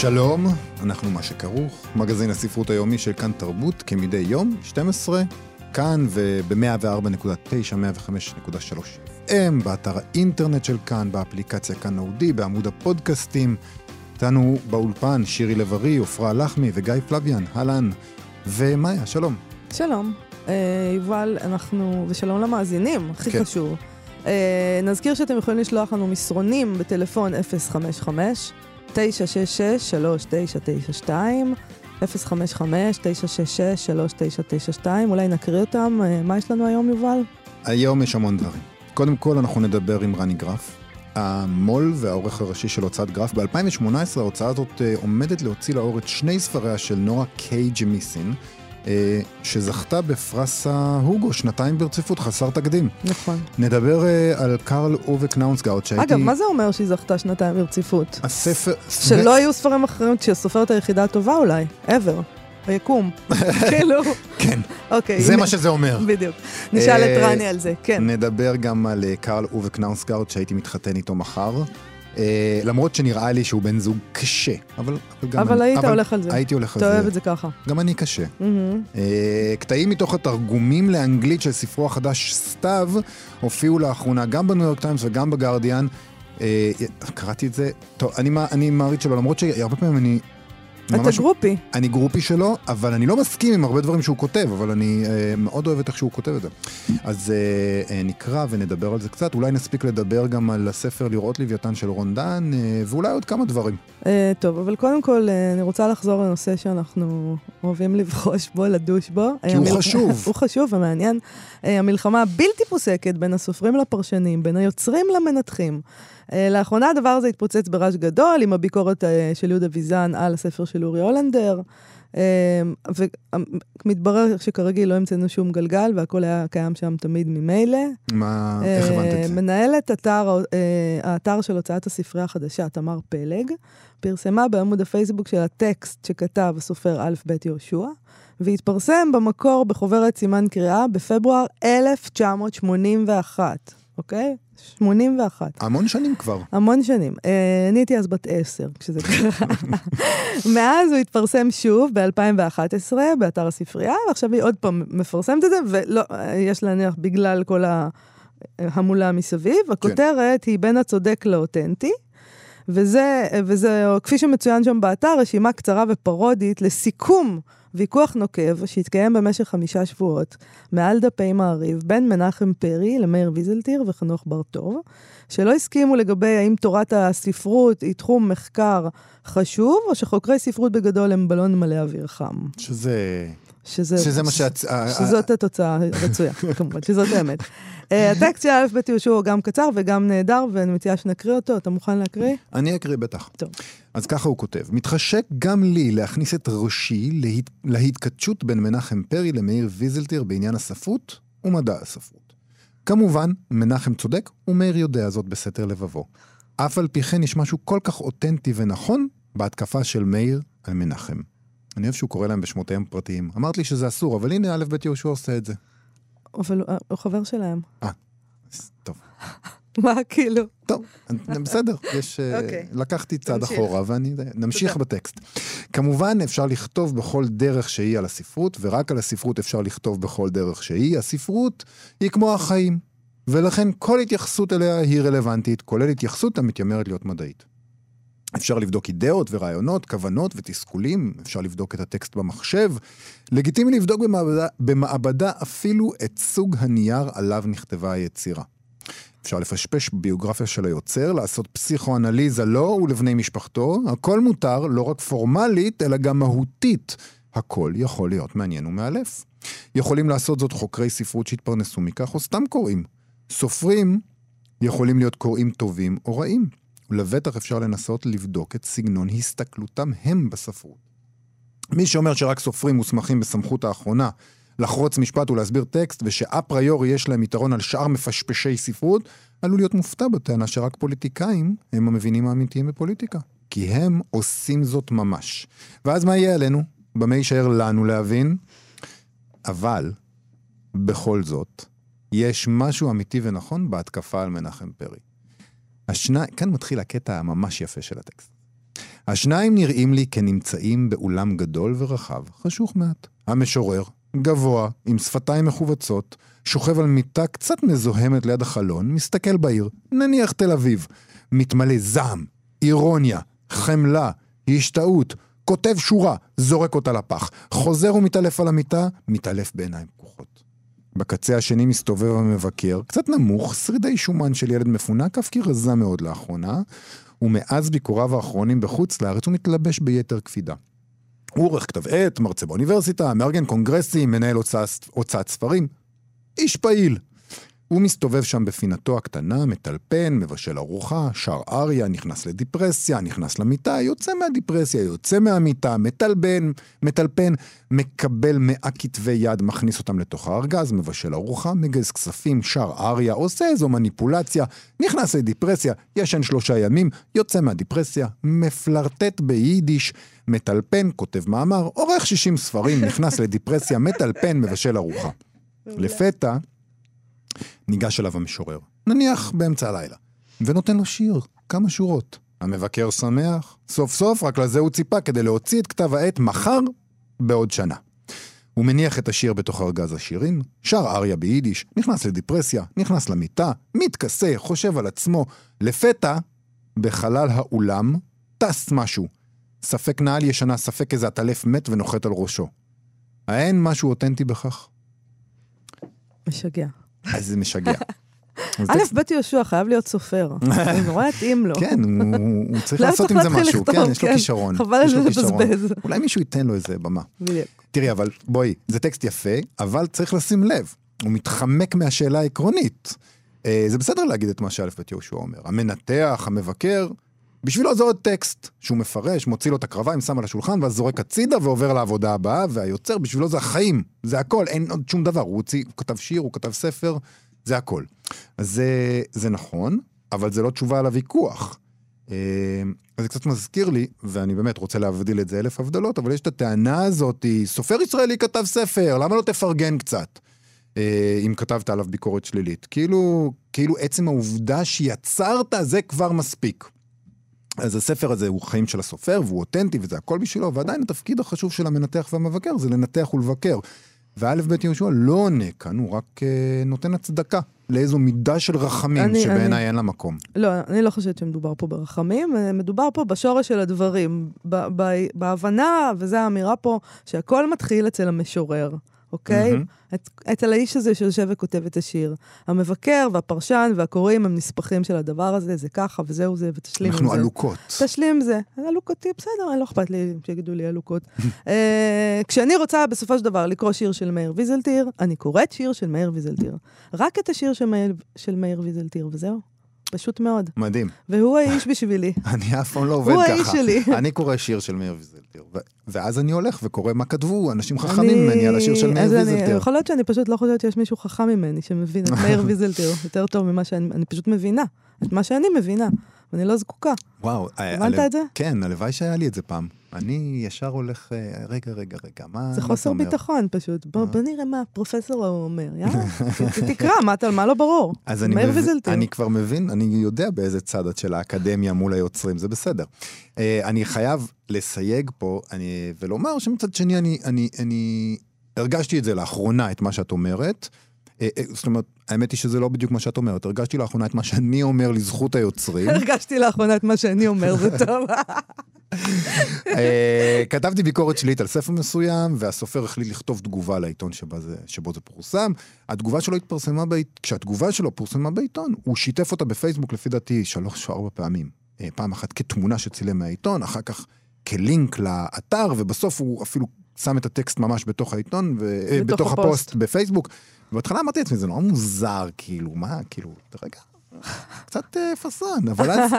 שלום, אנחנו מה שכרוך, מגזין הספרות היומי של כאן תרבות, כמדי יום, 12, כאן וב-104.9, 105.3 FM, באתר האינטרנט של כאן, באפליקציה כאן אודי, בעמוד הפודקאסטים. איתנו באולפן שירי לב-ארי, עפרה לחמי וגיא פלביאן, אהלן. ומאיה, שלום. שלום, אה, יובל, אנחנו, ושלום למאזינים, הכי כן. חשוב. אה, נזכיר שאתם יכולים לשלוח לנו מסרונים בטלפון 055 966 3992 055 966 3992 אולי נקריא אותם. אה, מה יש לנו היום, יובל? היום יש המון דברים. קודם כל, אנחנו נדבר עם רני גרף, המו"ל והעורך הראשי של הוצאת גרף. ב-2018 ההוצאה הזאת אה, עומדת להוציא לאור את שני ספריה של נורה קיי ג'מיסין, אה, שזכתה בפרס ההוגו שנתיים ברציפות, חסר תקדים. נכון. נדבר אה, על קרל אובה קנאונסגאוט, שהייתי... אגב, מה זה אומר שהיא זכתה שנתיים ברציפות? הספר... שלא היו ספרים אחרים שהסופרת היחידה הטובה אולי, ever, ביקום. כאילו, כן, אוקיי. זה. מה שזה אומר. בדיוק. נשאל את אה, רני על זה, כן. נדבר גם על אה, קרל אובה קנאונסגאוט, שהייתי מתחתן איתו מחר. אה, למרות שנראה לי שהוא בן זוג קשה, אבל, אבל גם... אבל אני- היית הולך על זה. הייתי הולך על אתה אוהב זה. את זה ככה. גם אני קשה. מהמם. אה, קטעים מתוך התרגומים לאנגלית של ספרו החדש סתיו הופיעו לאחרונה גם בניו יורק טיימס וגם בגרדיאן. אה, קראתי את זה, טוב, אני, אני מעריץ שלו, למרות שהרבה פעמים אני... אתה ממש- גרופי. אני גרופי שלו, אבל אני לא מסכים עם הרבה דברים שהוא כותב, אבל אני אה, מאוד אוהב את איך שהוא כותב את זה. אז אה, אה, נקרא ונדבר על זה קצת, אולי נספיק לדבר גם על הספר לראות לוויתן של רון דן, אה, ואולי עוד כמה דברים. אה, טוב, אבל קודם כל, אה, אני רוצה לחזור לנושא שאנחנו אוהבים לבחוש בו, לדוש בו. כי הוא המל- חשוב. הוא חשוב ומעניין. אה, המלחמה הבלתי פוסקת בין הסופרים לפרשנים, בין היוצרים למנתחים. אה, לאחרונה הדבר הזה התפוצץ ברעש גדול, עם הביקורת אה, של יהודה ויזן על הספר של אורי הולנדר. אה, ומתברר שכרגיל לא המצאנו שום גלגל, והכל היה קיים שם תמיד ממילא. מה, איך הבנת את זה? מנהלת אתר, האתר של הוצאת הספרייה החדשה, תמר פלג, פרסמה בעמוד הפייסבוק של הטקסט שכתב הסופר א' ב' יהושע, והתפרסם במקור בחוברת סימן קריאה בפברואר 1981, אוקיי? 81. המון שנים כבר. המון שנים. אה, אני הייתי אז בת עשר כשזה קרה. מאז הוא התפרסם שוב ב-2011 באתר הספרייה, ועכשיו היא עוד פעם מפרסמת את זה, ויש להניח בגלל כל ההמולה מסביב. הכותרת היא בין הצודק לאותנטי. וזה, וזה, כפי שמצוין שם באתר, רשימה קצרה ופרודית לסיכום ויכוח נוקב שהתקיים במשך חמישה שבועות מעל דפי מעריב בין מנחם פרי למאיר ויזלטיר וחנוך בר-טוב, שלא הסכימו לגבי האם תורת הספרות היא תחום מחקר חשוב, או שחוקרי ספרות בגדול הם בלון מלא אוויר חם. שזה... שזה, שזה מה שאת... שזאת התוצאה הרצויה, כמובן, שזאת האמת. אה, הטקסט של א' ב' יהושע הוא גם קצר וגם נהדר, ואני מציעה שנקריא אותו. אתה מוכן להקריא? אני אקריא בטח. טוב. אז ככה הוא כותב: מתחשק גם לי להכניס את ראשי להת... להתכתשות בין מנחם פרי למאיר ויזלטיר בעניין הספרות ומדע הספרות. כמובן, מנחם צודק ומאיר יודע זאת בסתר לבבו. אף על פי כן יש משהו כל כך אותנטי ונכון בהתקפה של מאיר על מנחם. אני אוהב שהוא קורא להם בשמותיהם פרטיים. אמרת לי שזה אסור, אבל הנה א' ב' יהושע עושה את זה. אבל הוא- חבר שלהם. אז טוב. מה, כאילו? טוב, בסדר, יש... אה, אוקיי. לקחתי צעד. אחורה ואני... נמשיך תודה. בטקסט. כמובן, אפשר לכתוב בכל דרך שהיא על הספרות, ורק על הספרות אפשר לכתוב בכל דרך שהיא. הספרות היא כמו החיים, ולכן כל התייחסות אליה היא רלוונטית, כולל התייחסות המתיימרת להיות מדעית. אפשר לבדוק אידאות ורעיונות, כוונות ותסכולים, אפשר לבדוק את הטקסט במחשב. לגיטימי לבדוק במעבדה, במעבדה אפילו את סוג הנייר עליו נכתבה היצירה. אפשר לפשפש בביוגרפיה של היוצר, לעשות פסיכואנליזה לו ולבני משפחתו, הכל מותר, לא רק פורמלית, אלא גם מהותית. הכל יכול להיות מעניין ומאלף. יכולים לעשות זאת חוקרי ספרות שהתפרנסו מכך, או סתם קוראים. סופרים יכולים להיות קוראים טובים או רעים. ולבטח אפשר לנסות לבדוק את סגנון הסתכלותם הם בספרות. מי שאומר שרק סופרים מוסמכים בסמכות האחרונה לחרוץ משפט ולהסביר טקסט, ושאפריורי יש להם יתרון על שאר מפשפשי ספרות, עלול להיות מופתע בטענה שרק פוליטיקאים הם המבינים האמיתיים בפוליטיקה. כי הם עושים זאת ממש. ואז מה יהיה עלינו? במה יישאר לנו להבין? אבל, בכל זאת, יש משהו אמיתי ונכון בהתקפה על מנחם פרי. השני... כאן מתחיל הקטע הממש יפה של הטקסט. השניים נראים לי כנמצאים באולם גדול ורחב, חשוך מעט. המשורר, גבוה, עם שפתיים מכווצות, שוכב על מיטה קצת מזוהמת ליד החלון, מסתכל בעיר, נניח תל אביב, מתמלא זעם, אירוניה, חמלה, השתאות, כותב שורה, זורק אותה לפח, חוזר ומתעלף על המיטה, מתעלף בעיניים פקוחות. בקצה השני מסתובב המבקר, קצת נמוך, שרידי שומן של ילד מפונק, אף כי רזה מאוד לאחרונה, ומאז ביקוריו האחרונים בחוץ לארץ הוא מתלבש ביתר קפידה. הוא עורך כתב עת, מרצה באוניברסיטה, מארגן קונגרסים, מנהל הוצאת, הוצאת ספרים. איש פעיל. הוא מסתובב שם בפינתו הקטנה, מטלפן, מבשל ארוחה, שר אריה, נכנס לדיפרסיה, נכנס למיטה, יוצא מהדיפרסיה, יוצא מהמיטה, מטלבן, מטלפן, מקבל מאה כתבי יד, מכניס אותם לתוך הארגז, מבשל ארוחה, מגייס כספים, שר אריה, עושה איזו מניפולציה, נכנס לדיפרסיה, ישן שלושה ימים, יוצא מהדיפרסיה, מפלרטט ביידיש, מטלפן, כותב מאמר, עורך 60 ספרים, נכנס לדיפרסיה, מטלפן, מבשל ארוחה. לפתע, ניגש אליו המשורר, נניח באמצע הלילה, ונותן לו שיר, כמה שורות. המבקר שמח, סוף סוף רק לזה הוא ציפה כדי להוציא את כתב העת מחר בעוד שנה. הוא מניח את השיר בתוך ארגז השירים, שר אריה ביידיש, נכנס לדיפרסיה, נכנס למיטה, מתכסה, חושב על עצמו. לפתע, בחלל האולם, טס משהו. ספק נעל ישנה, ספק איזה עטלף מת ונוחת על ראשו. האין משהו אותנטי בכך? משגע. אז זה משגע. א', בית יהושע חייב להיות סופר. זה נורא יתאים לו. כן, הוא, צריך לא לעשות עם זה משהו, כן, יש לו כן. כישרון. חבל על. לבזבז. אולי מישהו ייתן לו איזה במה. בדיוק. תראי, אבל בואי, זה טקסט יפה, אבל צריך לשים לב, הוא מתחמק מהשאלה העקרונית. אה, זה בסדר להגיד את מה שא' ב' יהושע אומר. המנתח, המבקר, בשבילו זה עוד טקסט שהוא מפרש, מוציא לו את הקרביים, שם על השולחן, ואז זורק הצידה ועובר לעבודה הבאה, והיוצר, בשבילו זה החיים, זה הכל, אין עוד שום דבר. הוא, הוציא, הוא כתב שיר, הוא כתב ספר, זה הכל. אז זה, זה נכון, אבל זה לא תשובה על הוויכוח. אה, אז זה קצת מזכיר לי, ואני באמת רוצה להבדיל את זה אלף הבדלות, אבל יש את הטענה הזאת, סופר ישראלי כתב ספר, למה לא תפרגן קצת? אה, אם כתבת עליו ביקורת שלילית. כאילו, כאילו עצם העובדה שיצרת, זה כבר מספיק. אז הספר הזה הוא חיים של הסופר, והוא אותנטי, וזה הכל בשבילו, ועדיין התפקיד החשוב של המנתח והמבקר זה לנתח ולבקר. וא' ב' יהושע לא עונה כאן, הוא רק אה, נותן הצדקה לאיזו מידה של רחמים, שבעיניי אין לה מקום. לא, אני לא חושבת שמדובר פה ברחמים, אה, מדובר פה בשורש של הדברים. ב- ב- בהבנה, וזו האמירה פה, שהכל מתחיל אצל המשורר, אוקיי? מהמם. את- אצל האיש הזה שיושב וכותב את השיר. המבקר והפרשן והקוראים הם נספחים של הדבר הזה, זה ככה וזהו זה, ותשלים עם זה. אנחנו עלוקות. תשלים עם זה. עלוקותי, בסדר, לא אכפת לי שיגידו לי עלוקות. אה, כשאני רוצה בסופו של דבר לקרוא שיר של מאיר ויזלטיר, אני קוראת שיר של מאיר ויזלטיר. רק את השיר של מאיר, של מאיר ויזלטיר, וזהו. פשוט מאוד. מדהים. והוא האיש בשבילי. אני אף פעם לא עובד הוא ככה. האיש שלי. אני קורא שיר של מאיר ויזלטיר, ו- ואז אני הולך וקורא מה כתבו אנשים חכמים ממני על השיר של מאיר ויזלטיר. יכול להיות שאני פשוט לא חושבת שיש מישהו חכם ממני שמבין את מאיר ויזלטיר יותר טוב ממה שאני, אני פשוט מבינה. את מה שאני מבינה, ואני לא זקוקה. וואו. אה, הבנת את זה? כן, הלוואי שהיה לי את זה פעם. אני ישר הולך, אה, רגע, רגע, רגע, מה מה זה אתה חוסר אומר? ביטחון פשוט. בוא אה. בוא נראה מה הפרופסור אומר, יאללה. תקרא, מה אתה- מה לא ברור. אז אני, ויזלטיר. אני כבר מבין, אני יודע באיזה צד את של האקדמיה מול היוצרים, זה בסדר. אה, אני חייב לסייג פה אני, ולומר שמצד שני אני, אני, אני הרגשתי את זה לאחרונה, את מה שאת אומרת. אה, אה, זאת אומרת, האמת היא שזה לא בדיוק מה שאת אומרת, הרגשתי לאחרונה את מה שאני אומר לזכות היוצרים. הרגשתי לאחרונה את מה שאני אומר, זה טוב. אה, כתבתי ביקורת שלילית על ספר מסוים, והסופר החליט לכתוב תגובה לעיתון שבה זה, שבו זה פורסם. התגובה שלו התפרסמה, בעיתון, כשהתגובה שלו פורסמה בעיתון, הוא שיתף אותה בפייסבוק לפי דעתי שלוש או ארבע פעמים. פעם אחת כתמונה שצילם מהעיתון, אחר כך כלינק לאתר, ובסוף הוא אפילו שם את הטקסט ממש בתוך העיתון, ו... בתוך. הפוסט בפייסבוק. ובהתחלה אמרתי לעצמי, זה נורא מוזר, כאילו, מה, כאילו, רגע, קצת אה, פסן, אבל אז,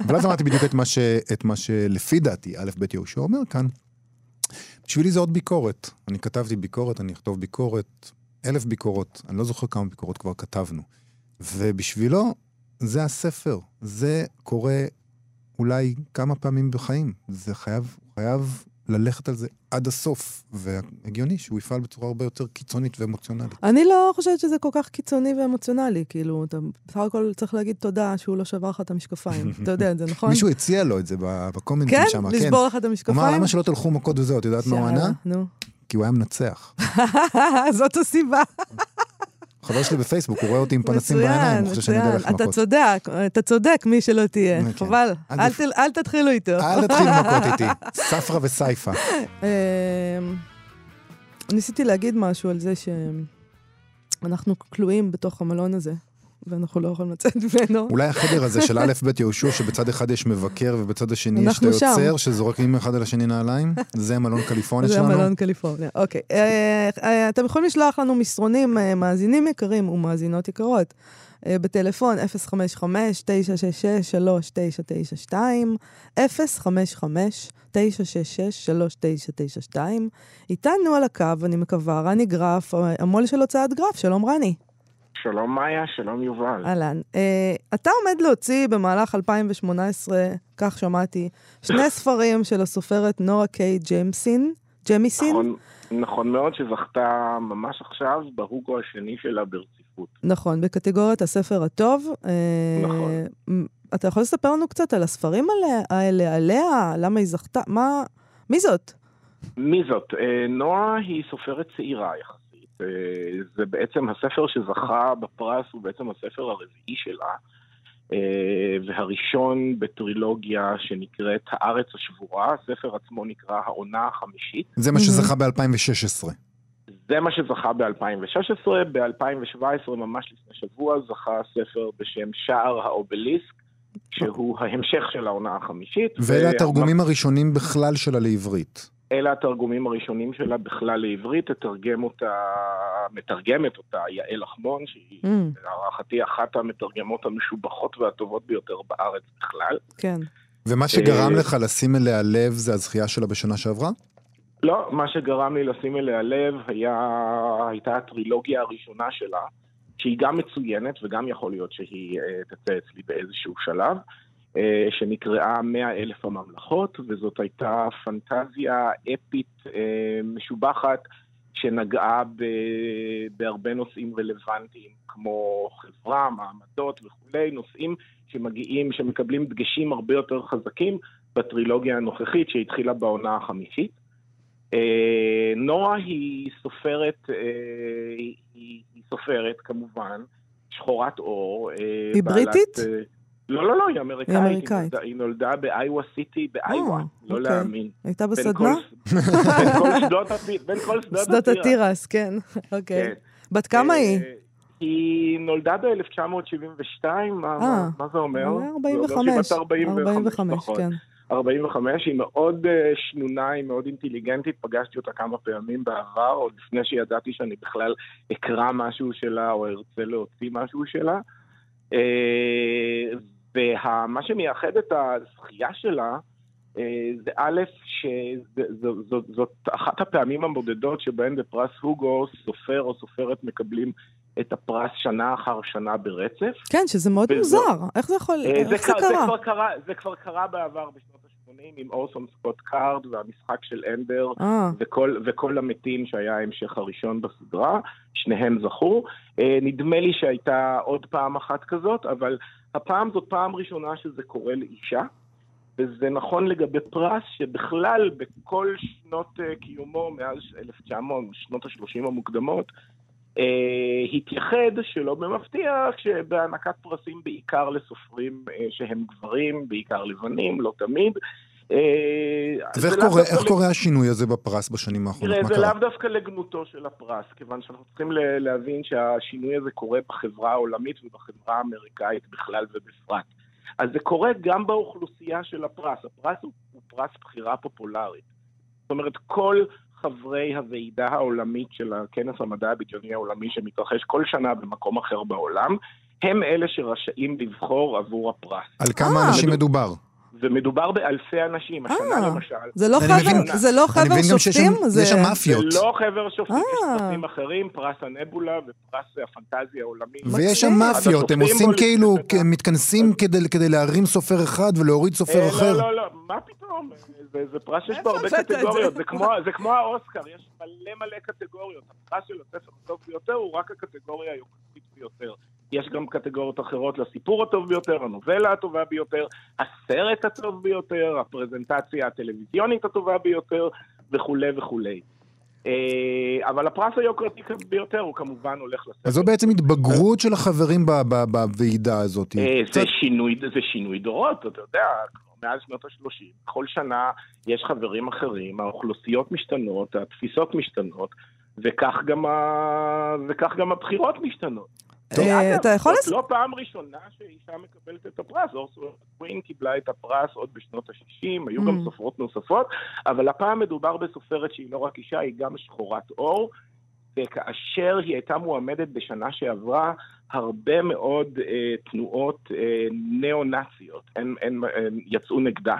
אבל אז אמרתי בדיוק את מה, ש, את מה שלפי דעתי, א' ב' יהושע אומר כאן, בשבילי זה עוד ביקורת. אני כתבתי ביקורת, אני אכתוב ביקורת, אלף ביקורות, אני לא זוכר כמה ביקורות כבר כתבנו. ובשבילו, זה הספר. זה קורה אולי כמה פעמים בחיים. זה חייב, חייב ללכת על זה עד הסוף, והגיוני שהוא יפעל בצורה הרבה יותר קיצונית ואמוציונלית. אני לא חושבת שזה כל כך קיצוני ואמוציונלי, כאילו, אתה בסך הכל צריך להגיד תודה שהוא לא שבר לך את המשקפיים. אתה יודע את זה, נכון? מישהו הציע לו את זה בקומנטים כן? שם, לשבור לך את המשקפיים? אמר, למה שלא תלכו מכות וזהו, את יודעת מה הוא ענה? נו. כי הוא היה מנצח. זאת הסיבה. חבר שלי בפייסבוק, הוא רואה אותי עם פנסים בעיניים, הוא חושב שאני יודע מצוין. ללכת אתה מכות. צודק, אתה צודק, מי שלא תהיה. כן. חבל, אל תתחילו איתו. אל תתחיל מכות איתי. ספרא וסייפה. אמ, ניסיתי להגיד משהו על זה שאנחנו כלואים בתוך המלון הזה, ואנחנו לא יכולים לצאת ממנו. אולי החדר הזה של א' ב' יהושע, שבצד אחד יש מבקר ובצד השני יש את. היוצר, שזורקים אחד על השני נעליים, זה מלון קליפורניה זה שלנו. המלון קליפורניה. אוקיי. אה, אה, אתם יכולים לשלוח לנו מסרונים, אה, מאזינים יקרים ומאזינות יקרות, אה, בטלפון 055-966-3992, 055-966-3992. איתנו על הקו, אני מקווה, רני גרף, אה, המו"ל של הוצאת גרף. שלום רני. שלום מאיה, שלום יובל. אהלן. אה, אתה עומד להוציא במהלך 2018, כך שמעתי, שני ספרים של הסופרת נורה קיי ג'יימסין, ג'מיסין. נכון, נכון מאוד שזכתה ממש עכשיו בהוגו השני שלה ברציפות. נכון, בקטגוריית הספר הטוב. אה, נכון. אתה יכול לספר לנו קצת על הספרים האלה, עליה, למה היא זכתה, מה... מי זאת? מי זאת? אה, נועה היא סופרת צעירה יחסית. אה, זה בעצם הספר שזכה בפרס, הוא בעצם הספר הרביעי שלה, אה, והראשון בטרילוגיה שנקראת הארץ השבורה. הספר עצמו נקרא העונה החמישית. זה מה שזכה ב-2016. זה מה שזכה ב-2016, ב-2017, ממש לפני שבוע, זכה ספר בשם שער האובליסק, שהוא ההמשך של העונה החמישית. ואלה וה- התרגומים הראשונים בכלל שלה לעברית. אלה התרגומים הראשונים שלה בכלל לעברית, תתרגם אותה, מתרגמת אותה יעל אחמון, שהיא Mm, להערכתי אחת המתרגמות המשובחות והטובות ביותר בארץ בכלל. כן. ומה שגרם אה, לך לשים אליה לב זה הזכייה שלה בשנה שעברה? לא, מה שגרם לי לשים אליה לב היה, הייתה הטרילוגיה הראשונה שלה, שהיא גם מצוינת וגם יכול להיות שהיא אה, תצא אצלי באיזשהו שלב, שנקראה מאה אלף הממלכות, וזאת הייתה פנטזיה אפית אה, משובחת שנגעה ב, בהרבה נושאים רלוונטיים, כמו חברה, מעמדות וכולי, נושאים שמגיעים, שמקבלים דגשים הרבה יותר חזקים בטרילוגיה הנוכחית שהתחילה בעונה החמישית. אה, נועה היא סופרת, אה, היא, היא סופרת כמובן, שחורת עור. אה, היא בעלת, בריטית? לא, לא, לא, היא אמריקאית. היא אמריקאית. היא נולדה באיווה סיטי, באיווה, אה, לא אוקיי. להאמין. הייתה בסדנה? בין כל שדות התירס. כן. אוקיי. כן. בת כמה אה, היא? היא נולדה ב-1972, מה, אה, זה אומר? זה אומר 45. שהיא בת 45, 45, נכון. כן. 45, היא מאוד שנונה, היא מאוד אינטליגנטית, פגשתי אותה כמה פעמים בעבר, עוד לפני שידעתי שאני בכלל אקרא משהו שלה או ארצה להוציא משהו שלה. ומה שמייחד את הזכייה שלה, אה, זה א', שזאת אחת הפעמים הבודדות שבהן בפרס הוגו סופר או סופרת מקבלים את הפרס שנה אחר שנה ברצף. כן, שזה מאוד וזו- מוזר. איך זה יכול... אה, איך זה קרה- קרה? כבר קרה? זה כבר קרה בעבר בשנות ה-80 עם אורסון סקוט קארד והמשחק של אנדר אה, וכל, וכל המתים שהיה ההמשך הראשון בסדרה, שניהם זכו. אה, נדמה לי שהייתה עוד פעם אחת כזאת, אבל הפעם זאת פעם ראשונה שזה קורה לאישה. וזה נכון לגבי פרס שבכלל בכל שנות אה, קיומו, מאז 1900, שנות ה-30 המוקדמות, אה, התייחד, שלא במפתיע, שבהענקת פרסים בעיקר לסופרים אה, שהם גברים, בעיקר לבנים, לא תמיד. אה, ואיך זה לאו קורה, דווקא איך קורה השינוי הזה בפרס בשנים האחרונות? תראה, זה? לאו דווקא לגנותו של הפרס, כיוון שאנחנו צריכים ל- להבין שהשינוי הזה קורה בחברה העולמית ובחברה האמריקאית בכלל ובפרט. אז זה קורה גם באוכלוסייה של הפרס. הפרס הוא, הוא פרס בחירה פופולרית. זאת אומרת, כל חברי הוועידה העולמית של הכנס המדע הבדיוני העולמי שמתרחש כל שנה במקום אחר בעולם, הם אלה שרשאים לבחור עבור הפרס. על כמה אה. אנשים מדובר? ומדובר באלפי אנשים. השנה אה, למשל, זה לא חבר- מבין- זה לא אני חבר שופטים? זה- יש שם מאפיות. זה לא חבר שופטים, יש אה. פרסים אחרים, פרס הנבולה ופרס הפנטזיה העולמי. ויש שם. מאפיות, הם עושים כאילו, מתכנסים כדי- כדי להרים סופר אחד ולהוריד סופר אה, אחר. לא, לא, לא, מה פתאום? זה, פרס שיש בו הרבה? קטגוריות, זה כמו, זה כמו האוסקר, יש מלא מלא קטגוריות. הפרס של הספר הטוב ביותר הוא רק הקטגוריה היוקרתית ביותר. יש גם קטגוריות אחרות לסיפור הטוב ביותר, הנובלה הטובה ביותר, הסרט הטוב ביותר, הפרזנטציה הטלוויזיונית הטובה ביותר, וכולי וכולי. אה, אבל הפרס היוקרתי ביותר הוא כמובן הולך לספר. אז זו בעצם התבגרות של החברים בוועידה הזאת. אה, זה שינוי, זה שינוי דורות, אתה יודע, מאז שנות ה-30. בכל שנה יש חברים אחרים, האוכלוסיות משתנות, התפיסות משתנות, וכך גם, ה... וכך גם הבחירות משתנות. אה, אגב, אתה יכול... לא פעם ראשונה שאישה מקבלת את הפרס, אורסולה קווין קיבלה את הפרס עוד בשנות ה-60, היו גם Mm. סופרות נוספות, אבל הפעם מדובר בסופרת שהיא לא רק אישה, היא גם שחורת עור, וכאשר היא הייתה מועמדת בשנה שעברה, הרבה מאוד אה, תנועות אה, ניאו-נאציות, הן, הן, הן יצאו נגדה,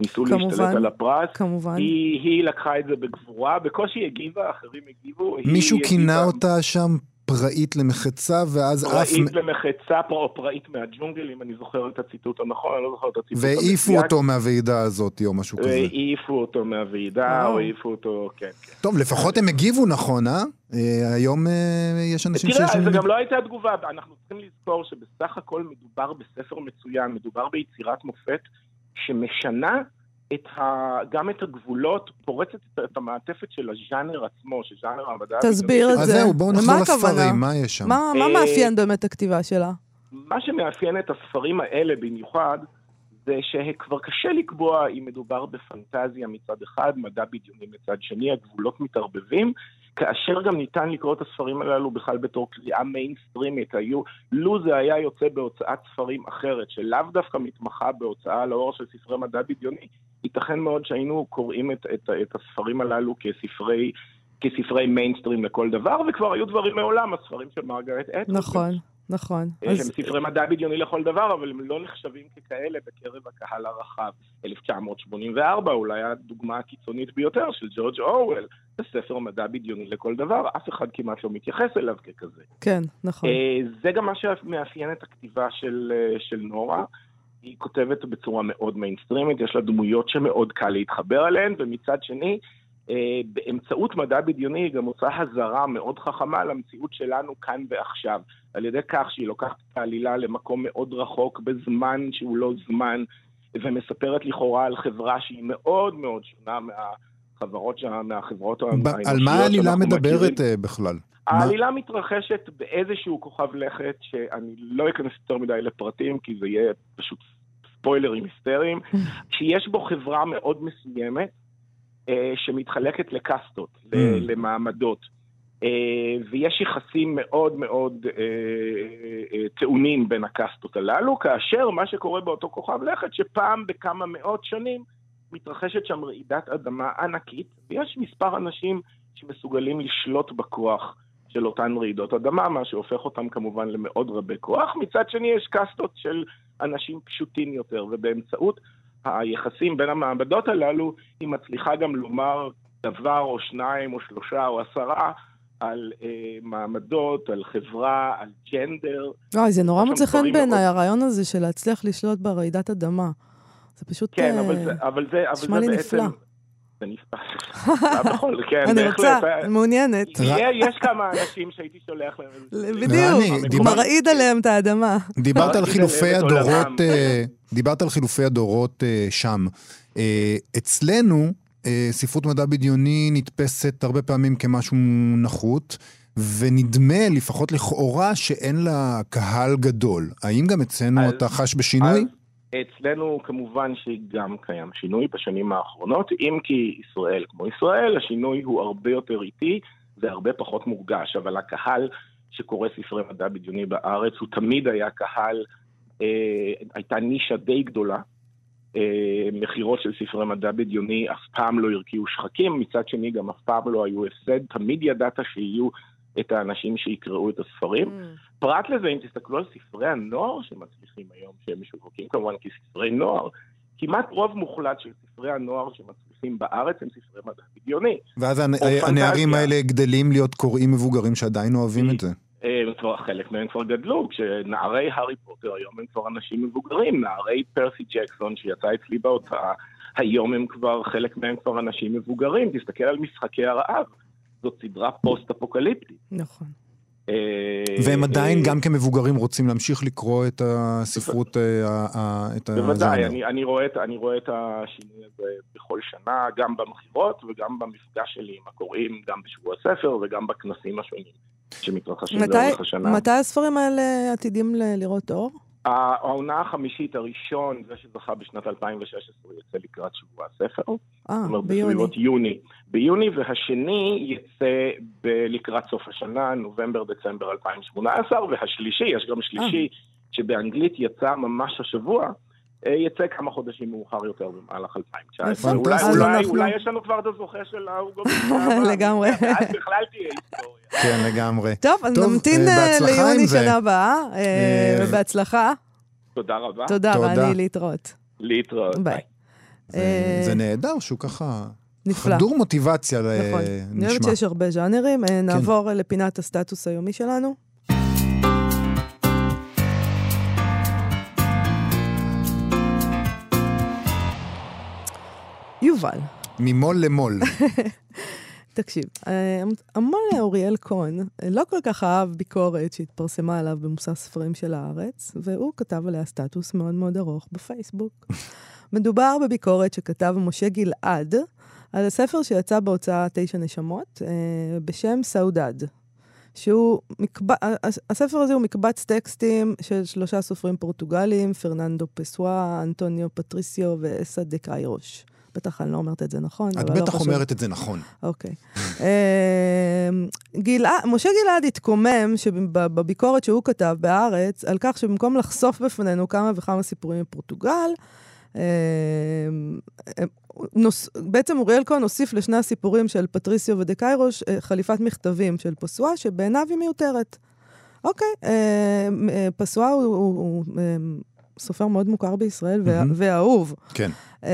ניסו כמובן. להשתלט על הפרס. כמובן. היא, היא לקחה את זה בגבורה, בקושי הגיבה, אחרים הגיבו. מישהו כינה הגיבה אותה שם פראית למחצה, ואז עף... פראית למחצה, פר- או פראית מהג'ונגל, אם אני זוכר את הציטוט הנכון, אני לא זוכר את הציטוט והעיפו המדויק. אותו מהוועידה הזאת, או משהו כזה. והעיפו אותו מהוועידה. או העיפו אותו, כן, כן. טוב, לפחות הם הגיבו נכון, אה? אה, היום אה, יש אנשים תראה, שיש זה להם... גם לא הייתה תגובה, אנחנו צריכים לזכור שבסך הכל מדובר בספר מצוין, מדובר ביצירת מופת שמשנה את ה... גם את הגבולות, פורצת את- המעטפת של הז'אנר עצמו, של ז'אנר המדע. תסביר את אז זה. זהו, בואו מה נחזור? לספרים, מה יש שם? מה מה אה, מאפיין באמת הכתיבה שלה? מה שמאפיין את הספרים האלה במיוחד, זה שכבר קשה לקבוע אם מדובר בפנטזיה מצד אחד, מדע בדיוני מצד שני, הגבולות מתערבבים, כאשר גם ניתן לקרוא את הספרים הללו בכלל בתור קריאה מיינסטרימית. היו, לו זה היה יוצא בהוצאת ספרים אחרת, שלאו דווקא מתמחה בהוצאה לאור של ספרי מדע בדיוני, ייתכן מאוד שהיינו קוראים את, את, את הספרים הללו כספרי... כספרי מיינסטרים לכל דבר, וכבר היו דברים מעולם, הספרים של מרגרט אטווד. נכון, נכון. שהם אז ספרי מדע בדיוני לכל דבר, אבל הם לא נחשבים ככאלה בקרב הקהל הרחב. 1984 אולי הדוגמה הקיצונית ביותר של ג'ורג' אורוול, זה ספר מדע בדיוני לכל דבר, אף אחד כמעט לא מתייחס אליו ככזה. כן, נכון. אה, זה גם מה שמאפיין את הכתיבה של, אה, של נורה. היא כותבת בצורה מאוד מיינסטרימית, יש לה דמויות שמאוד קל להתחבר אליהן, ומצד שני, אה, באמצעות מדע בדיוני היא גם עושה הזרה מאוד חכמה למציאות שלנו כאן ועכשיו. על ידי כך שהיא לוקחת את העלילה למקום מאוד רחוק, בזמן שהוא לא זמן, ומספרת לכאורה על חברה שהיא מאוד מאוד שונה מהחברות, מהחברות האנושיות על מה העלילה. מדברת אה, בכלל? העלילה מתרחשת באיזשהו כוכב לכת, שאני לא אכנס יותר מדי לפרטים, כי זה יהיה פשוט ספוילרים היסטריים, שיש בו חברה מאוד מסוימת, אה, שמתחלקת לקסטות, ל- Mm. למעמדות. אה, ויש יחסים מאוד מאוד אה, אה, טעונים בין הקסטות הללו, כאשר מה שקורה באותו כוכב לכת, שפעם בכמה מאות שנים מתרחשת שם רעידת אדמה ענקית, ויש מספר אנשים שמסוגלים לשלוט בכוח של אותן רעידות אדמה, מה שהופך אותם כמובן למאוד רבי כוח. מצד שני יש קסטות של אנשים פשוטים יותר, ובאמצעות היחסים בין המעבדות הללו, היא מצליחה גם לומר דבר או שניים או שלושה או עשרה על אה, מעמדות, על חברה, על ג'נדר. אוי, זה נורא מוצא חן בעיניי, הרעיון הזה של להצליח לשלוט ברעידת אדמה. זה פשוט... כן, אה, אבל זה, אבל זה, אבל זה לי בעצם... נפלא. זה נפלא. בכל, כן, אני. רוצה, מעוניינת. יהיה- יש כמה אנשים שהייתי שולח להם... בדיוק, מרעיד עליהם את האדמה. דיברת על חילופי הדורות. אה, דיברת על חילופי הדורות אה, שם. אה, אצלנו, אה, ספרות מדע בדיוני נתפסת הרבה פעמים כמשהו נחות, ונדמה, לפחות לכאורה, שאין לה קהל גדול. האם גם אצלנו אז- אתה חש בשינוי? אז אצלנו כמובן שגם קיים שינוי בשנים האחרונות, אם כי ישראל כמו ישראל, השינוי הוא הרבה יותר איטי, זה הרבה פחות מורגש, אבל הקהל שקורא ספרי מדע בדיוני בארץ הוא תמיד היה קהל, אה, הייתה נישה די גדולה. אה, מכירות של ספרי מדע בדיוני אף פעם לא הרקיעו שחקים, מצד שני גם אף פעם לא היו הפסד, תמיד ידעת שיהיו את האנשים שיקראו את הספרים. פרט לזה, אם תסתכלו על ספרי הנוער שמצליחים היום, שהם משווקים כמובן כספרי נוער, כמעט רוב מוחלט של ספרי הנוער שמצליחים בארץ הם ספרי מדע בדיוני. ואז הנערים פנטזיה. האלה גדלים להיות קוראים מבוגרים שעדיין אוהבים את זה. אה, הם כבר, חלק מהם כבר גדלו, כשנערי הארי פוטר היום הם כבר אנשים מבוגרים, נערי פרסי ג'קסון שיצא אצלי בהוצאה, היום הם כבר, חלק מהם כבר אנשים מבוגרים, תסתכל על משחקי הרעב, זאת סדרה פוסט-אפוקליפטית. נכון. אה, והם עדיין אה, גם כמבוגרים רוצים להמשיך לקרוא את הספרות, אה, את בוודאי, הז'אנר. אני, אני, רואה את, אני רואה את השינוי הזה בכל שנה, גם במכירות וגם במפגש שלי עם הקוראים, גם בשבוע הספר וגם בכנסים השונים שמתרחשים לאורך השנה. מתי הספרים האלה עתידים לראות אור? העונה החמישית הראשון, זה שזכה בשנת 2016, יצא לקראת שבוע הספר. אה, זאת אומרת, ביוני. בסביבות יוני. ביוני, והשני יצא ב- לקראת סוף השנה, נובמבר-דצמבר 2018, והשלישי, יש גם שלישי שבאנגלית יצא ממש השבוע, אה, יצא כמה חודשים מאוחר יותר במהלך 2019. אולי, יש לנו כבר את הזוכה של ההוגו. לגמרי. אז בכלל תהיה היסטוריה. כן, לגמרי. טוב, אז נמתין אה, אה, בהצלחה ליוני. שנה הבאה, אה, אה, ובהצלחה. תודה רבה. תודה. רני, להתראות. להתראות. ביי. זה- אה, נהדר שהוא ככה נפלא. חדור מוטיבציה נכון. אני אוהבת לנשמע. שיש הרבה ז'אנרים. אה, נעבור לפינת הסטטוס היומי שלנו. יובל, ממול למול. תקשיב, אה, המון אוריאל כהן אה, לא כל כך אהב ביקורת שהתפרסמה עליו במושא ספרים של הארץ, והוא כתב עליה סטטוס מאוד מאוד ארוך בפייסבוק. מדובר בביקורת שכתב משה גלעד על הספר שיצא בהוצאה תשע נשמות, אה, בשם סעודד. שהוא מקבע... הס- הספר הזה הוא מקבץ טקסטים של שלושה סופרים פורטוגליים, פרננדו פסואה, אנטוניו פטריסיו ואסה דה קיירוש. בטח אני לא אומרת את זה נכון, את לא בטח חשוב. אומרת את זה נכון. אוקיי. אמ, גלעד, משה גלעד התקומם שבביקורת שהוא כתב בהארץ, על כך שבמקום לחשוף בפנינו כמה וכמה סיפורים מפורטוגל, אמ, נוס, בעצם אוריאל כהן הוסיף לשני הסיפורים של פטריסיו ודה קיירוש אה, חליפת מכתבים של פסואה, שבעיניו היא מיותרת. אוקיי, אמ, אה, פסואה הוא, הוא, הוא סופר מאוד מוכר בישראל מהמם. ואהוב. כן. אה,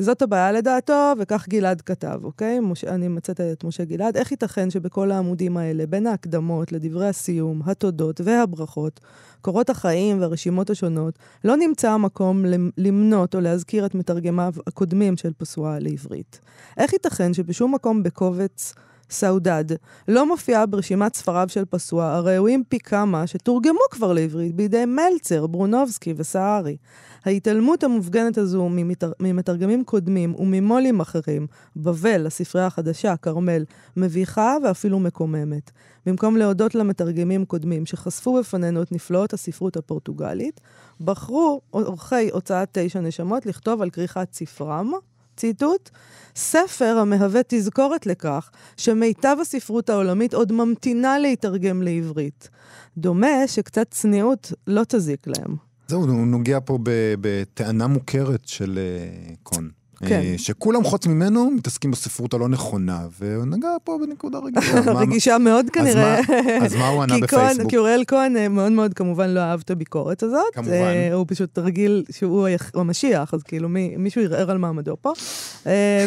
זאת הבעיה לדעתו, וכך גלעד כתב, אוקיי? מש... אני מצאת את משה גלעד. איך ייתכן שבכל העמודים האלה, בין ההקדמות לדברי הסיום, התודות והברכות, קורות החיים והרשימות השונות, לא נמצא המקום למ- למנות או להזכיר את מתרגמיו הקודמים של פסואה לעברית? איך ייתכן שבשום מקום בקובץ סעודד לא מופיעה ברשימת ספריו של פסואה, הראויים פי כמה, שתורגמו כבר לעברית בידי מלצר, ברונובסקי וסהרי? ההתעלמות המופגנת הזו ממתר... ממתרגמים קודמים וממו"לים אחרים, בבל, הספרייה החדשה, כרמל, מביכה ואפילו מקוממת. במקום להודות למתרגמים קודמים שחשפו בפנינו את נפלאות הספרות הפורטוגלית, בחרו עורכי הוצאת תשע נשמות לכתוב על כריכת ספרם, ציטוט, ספר המהווה תזכורת לכך שמיטב הספרות העולמית עוד ממתינה להתרגם לעברית. דומה שקצת צניעות לא תזיק להם. זהו, הוא נוגע פה בטענה מוכרת של אה, קון. כן. אה, שכולם חוץ ממנו מתעסקים בספרות הלא נכונה, והוא נגע פה בנקודה רגישה. רגישה מאוד כנראה. אז מה הוא ענה בפייסבוק? כי אוראל כהן אה, מאוד מאוד כמובן לא אהב את הביקורת הזאת. כמובן. אה, הוא פשוט רגיל שהוא המשיח, אז כאילו מי- מישהו ערער על מעמדו פה.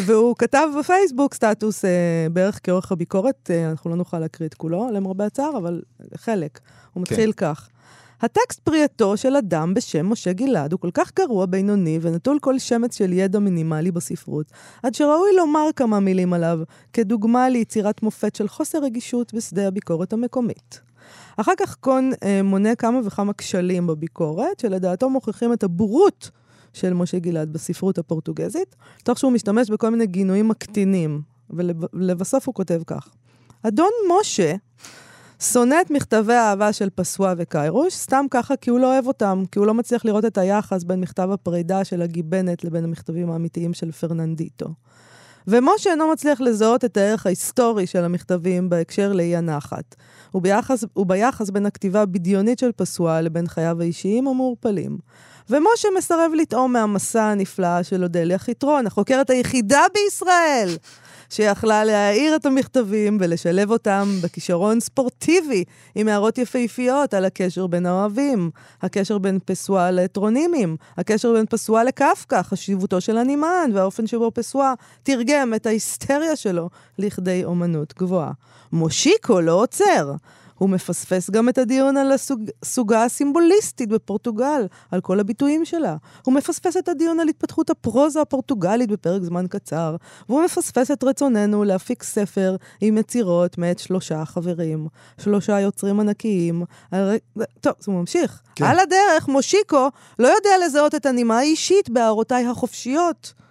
והוא כתב בפייסבוק סטטוס בערך כאורך הביקורת, אנחנו לא נוכל להקריא את כולו, למרבה הצער, אבל חלק. הוא כן. מתחיל כך. הטקסט פרייתו של אדם בשם משה גלעד הוא כל כך גרוע, בינוני ונטול כל שמץ של ידע מינימלי בספרות, עד שראוי לומר כמה מילים עליו, כדוגמה ליצירת מופת של חוסר רגישות בשדה הביקורת המקומית. אחר כך קון אה, מונה כמה וכמה כשלים בביקורת, שלדעתו מוכיחים את הבורות של משה גלעד בספרות הפורטוגזית, תוך שהוא משתמש בכל מיני גינויים מקטינים, ולבסוף הוא כותב כך: אדון משה שונא את מכתבי האהבה של פסואה וקיירוש, סתם ככה כי הוא לא אוהב אותם, כי הוא לא מצליח לראות את היחס בין מכתב הפרידה של הגיבנת לבין המכתבים האמיתיים של פרננדיטו. ומשה אינו מצליח לזהות את הערך ההיסטורי של המכתבים בהקשר לאי הנחת, וביחס, וביחס בין הכתיבה הבדיונית של פסואה לבין חייו האישיים המעורפלים. ומשה מסרב לטעום מהמסע הנפלא של אודליה חיטרון, החוקרת היחידה בישראל שיכלה להעיר את המכתבים ולשלב אותם בכישרון ספורטיבי, עם הערות יפהפיות על הקשר בין האוהבים, הקשר בין פסואה לטרונימים, הקשר בין פסואה לקפקא, חשיבותו של הנימן, והאופן שבו פסואה תרגם את ההיסטריה שלו לכדי אומנות גבוהה. מושיקו לא עוצר. הוא מפספס גם את הדיון על הסוגה הסימבוליסטית בפורטוגל, על כל הביטויים שלה. הוא מפספס את הדיון על התפתחות הפרוזה הפורטוגלית בפרק זמן קצר, והוא מפספס את רצוננו להפיק ספר עם יצירות מאת שלושה חברים, שלושה יוצרים ענקיים. הר... טוב, זה ממשיך. כן. על הדרך, מושיקו לא יודע לזהות את הנימה האישית בהערותיי החופשיות.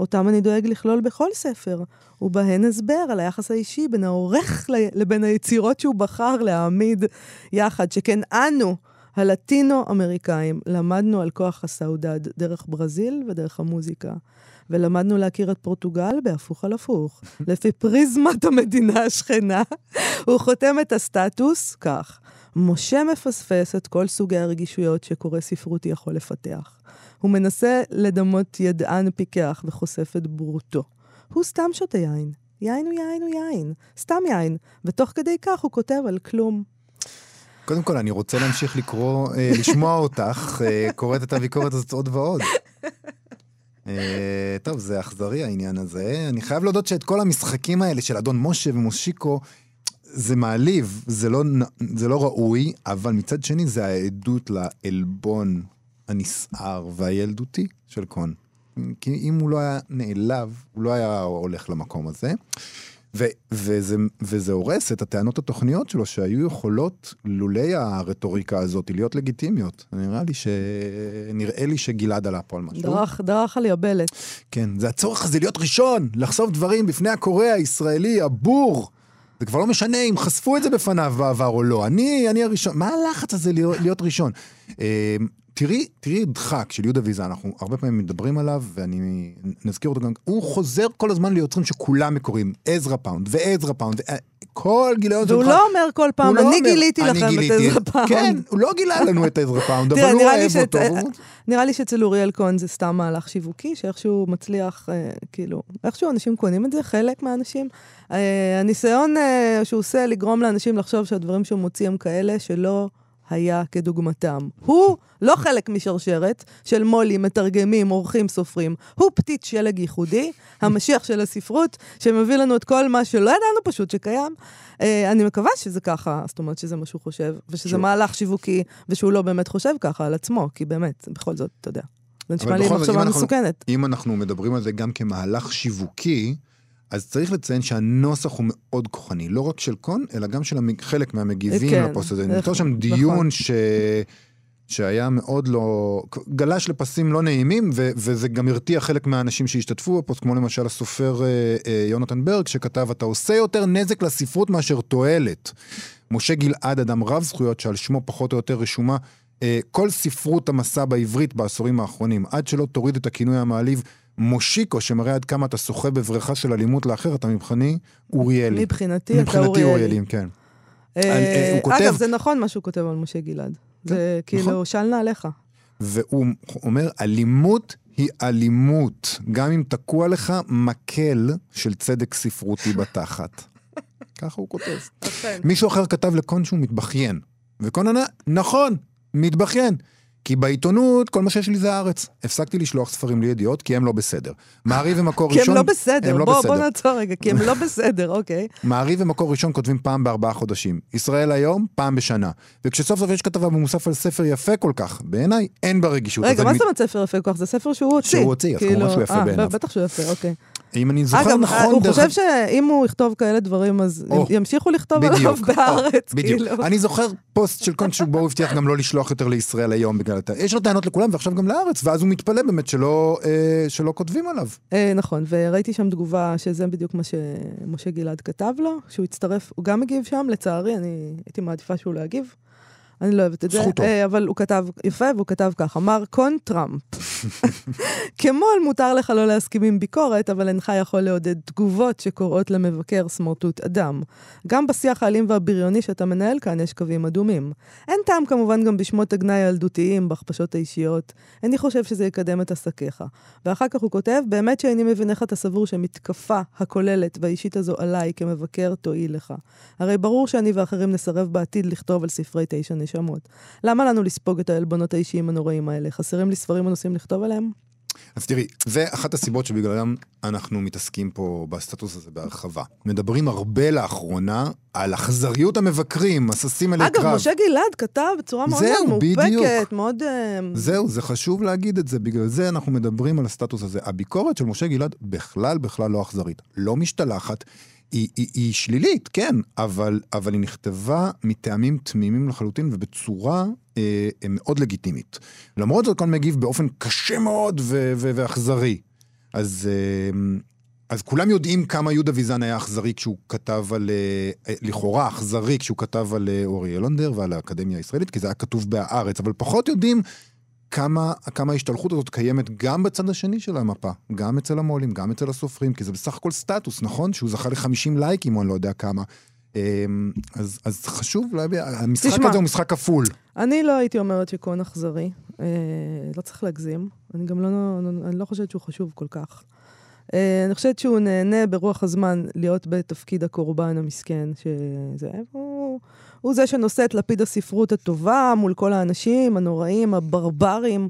אותם אני דואג לכלול בכל ספר, ובהן הסבר על היחס האישי בין העורך לבין היצירות שהוא בחר להעמיד יחד, שכן אנו, הלטינו-אמריקאים, למדנו על כוח הסעודד דרך ברזיל ודרך המוזיקה. ולמדנו להכיר את פורטוגל בהפוך על הפוך. לפי פריזמת המדינה השכנה, הוא חותם את הסטטוס כך: משה מפספס את כל סוגי הרגישויות שקורא ספרותי יכול לפתח. הוא מנסה לדמות ידען פיקח וחושף את בורותו. הוא סתם שותה יין. יין הוא יין הוא יין. סתם יין. ותוך כדי כך הוא כותב על כלום. קודם כל, אני רוצה להמשיך לקרוא, אה, לשמוע אותך, אה, קוראת את הביקורת הזאת עוד ועוד. אה, טוב, זה אכזרי העניין הזה. אני חייב להודות שאת כל המשחקים האלה של אדון משה ומושיקו, זה מעליב, זה לא, זה לא ראוי, אבל מצד שני זה העדות לעלבון הנסער והילדותי של קון. כי אם הוא לא היה נעלב, הוא לא היה הולך למקום הזה. ו- וזה, וזה הורס את הטענות התוכניות שלו, שהיו יכולות, לולי הרטוריקה הזאת, להיות לגיטימיות. נראה לי, ש... נראה לי שגלעד עלה פה על משהו. דרך, דרך על יבלת. כן, זה הצורך הזה להיות ראשון, לחשוף דברים בפני הקורא הישראלי, הבור. זה כבר לא משנה אם חשפו את זה בפניו בעבר או לא. אני, אני הראשון. מה הלחץ הזה להיות, להיות ראשון? אה, תראי, תראי דחק של יהודה ויזה, אנחנו הרבה פעמים מדברים עליו, ואני נזכיר אותו גם, הוא חוזר כל הזמן ליוצרים שכולם מקוריים, עזרא פאונד ועזרא פאונד, כל גיליון שלך. והוא לא אומר כל פעם, לא אני גיליתי לכם את עזרא פאונד. כן, הוא לא גילה לנו את עזרא פאונד, אבל הוא אוהב אותו. נראה לי שאצל אוריאל כהן זה סתם מהלך שיווקי, שאיכשהו מצליח, אה, כאילו, איכשהו אנשים קונים את זה, חלק מהאנשים. אה, הניסיון אה, שהוא עושה לגרום לאנשים לחשוב שהדברים שהוא מוציא הם כאלה שלא... היה כדוגמתם. הוא לא חלק משרשרת של מו"לים, מתרגמים, עורכים, סופרים. הוא פתית שלג ייחודי, המשיח של הספרות, שמביא לנו את כל מה שלא ידענו פשוט שקיים. Uh, אני מקווה שזה ככה, זאת אומרת שזה מה שהוא חושב, ושזה שוב. מהלך שיווקי, ושהוא לא באמת חושב ככה על עצמו, כי באמת, בכל זאת, אתה יודע. זה נשמע לי מחשבה מסוכנת. אם אנחנו מדברים על זה גם כמהלך שיווקי, אז צריך לציין שהנוסח הוא מאוד כוחני, לא רק של קון, אלא גם של המג... חלק מהמגיבים כן, לפוסט הזה. שם נכון. דיון ש... שהיה מאוד לא... גלש לפסים לא נעימים, ו... וזה גם הרתיע חלק מהאנשים שהשתתפו בפוסט, כמו למשל הסופר אה, אה, יונתן ברג, שכתב, אתה עושה יותר נזק לספרות מאשר תועלת. משה גלעד, אדם רב זכויות, שעל שמו פחות או יותר רשומה אה, כל ספרות המסע בעברית בעשורים האחרונים, עד שלא תוריד את הכינוי המעליב מושיקו, שמראה עד כמה אתה שוחה בבריכה של אלימות לאחר, אתה מבחני אוריאלי. מבחינתי אתה אוריאלי. מבחינתי אוריאלי, כן. אה, אגב, זה נכון מה שהוא כותב על משה גלעד. כן, זה כאילו, נכון. של נעליך. והוא אומר, אלימות היא אלימות, גם אם תקוע לך מקל של צדק ספרותי בתחת. ככה הוא כותב. מישהו אחר כתב לקון שהוא מתבכיין. וקון ענה, נכון, מתבכיין. כי בעיתונות, כל מה שיש לי זה הארץ. הפסקתי לשלוח ספרים לידיעות, כי הם לא בסדר. מעריב ומקור ראשון... כי הם לא בסדר, הם לא בוא, בסדר. בוא נעצור רגע, כי הם לא בסדר, אוקיי. מעריב ומקור ראשון כותבים פעם בארבעה חודשים. ישראל היום, פעם בשנה. וכשסוף סוף יש כתבה במוסף על ספר יפה כל כך, בעיניי אין בה רגישות. רגע, מה זאת אומרת ספר יפה כל כך? זה ספר שהוא הוציא. שהוא הוציא, אז כמובן שהוא יפה אה, בעיניו. בטח שהוא יפה, אוקיי. אם אני זוכר אגב, נכון... אגב, הוא דרך... חושב שאם הוא יכתוב כאלה דברים, אז או, ימשיכו לכתוב בדיוק, עליו בארץ, או, בדיוק. כאילו. אני זוכר פוסט של קונצ'וק בו הוא הבטיח גם לא לשלוח יותר לישראל היום בגלל... יש לו טענות לכולם, ועכשיו גם לארץ, ואז הוא מתפלא באמת שלא, אה, שלא כותבים עליו. אה, נכון, וראיתי שם תגובה שזה בדיוק מה שמשה גלעד כתב לו, שהוא הצטרף, הוא גם מגיב שם, לצערי, אני הייתי מעדיפה שהוא לא יגיב. אני לא אוהבת את זה. זכותו. אה, אבל הוא כתב יפה, והוא כתב ככה, מר קון טראמפ. כמו"ל מותר לך לא להסכים עם ביקורת, אבל אינך יכול לעודד תגובות שקוראות למבקר סמרטוט אדם. גם בשיח האלים והבריוני שאתה מנהל כאן יש קווים אדומים. אין טעם כמובן גם בשמות הגנאי הילדותיים, בהכפשות האישיות. איני חושב שזה יקדם את עסקיך. ואחר כך הוא כותב, באמת שאיני מבין איך אתה סבור שמתקפה הכוללת והאישית הזו עליי כמבקר תועיל לך. הרי ברור שאני ואחרים נסרב בעתיד לכתוב על ספרי תשע נשמות. למה לנו לספוג את העלבונות האישיים הנוראים האלה? חסרים לי ספרים הנושאים לכתוב עליהם? אז תראי, זה אחת הסיבות שבגללם אנחנו מתעסקים פה בסטטוס הזה בהרחבה. מדברים הרבה לאחרונה על אכזריות המבקרים, הססים אלי קרב. אגב, משה גלעד כתב בצורה מאוד זהו, מאופקת, בדיוק. מאוד... אה, זהו, זה חשוב להגיד את זה, בגלל זה אנחנו מדברים על הסטטוס הזה. הביקורת של משה גלעד בכלל בכלל לא אכזרית, לא משתלחת. היא, היא, היא שלילית, כן, אבל, אבל היא נכתבה מטעמים תמימים לחלוטין ובצורה אה, מאוד לגיטימית. למרות זאת, כאן מגיב באופן קשה מאוד ו- ו- ואכזרי. אז, אה, אז כולם יודעים כמה יהודה ויזן היה אכזרי כשהוא כתב על, אה, אה, לכאורה אכזרי כשהוא כתב על אה, אורי אלונדר ועל האקדמיה הישראלית, כי זה היה כתוב בהארץ, אבל פחות יודעים כמה, כמה ההשתלחות הזאת קיימת גם בצד השני של המפה, גם אצל המו"לים, גם אצל הסופרים, כי זה בסך הכל סטטוס, נכון? שהוא זכה ל-50 לייקים או אני לא יודע כמה. אמ, אז, אז חשוב להביע, המשחק תשמע. הזה הוא משחק כפול. אני לא הייתי אומרת שקון אכזרי. אה, לא צריך להגזים. אני גם לא, אני לא חושבת שהוא חשוב כל כך. אה, אני חושבת שהוא נהנה ברוח הזמן להיות בתפקיד הקורבן המסכן, שזה... הוא, הוא זה שנושא את לפיד הספרות הטובה מול כל האנשים הנוראים, הברברים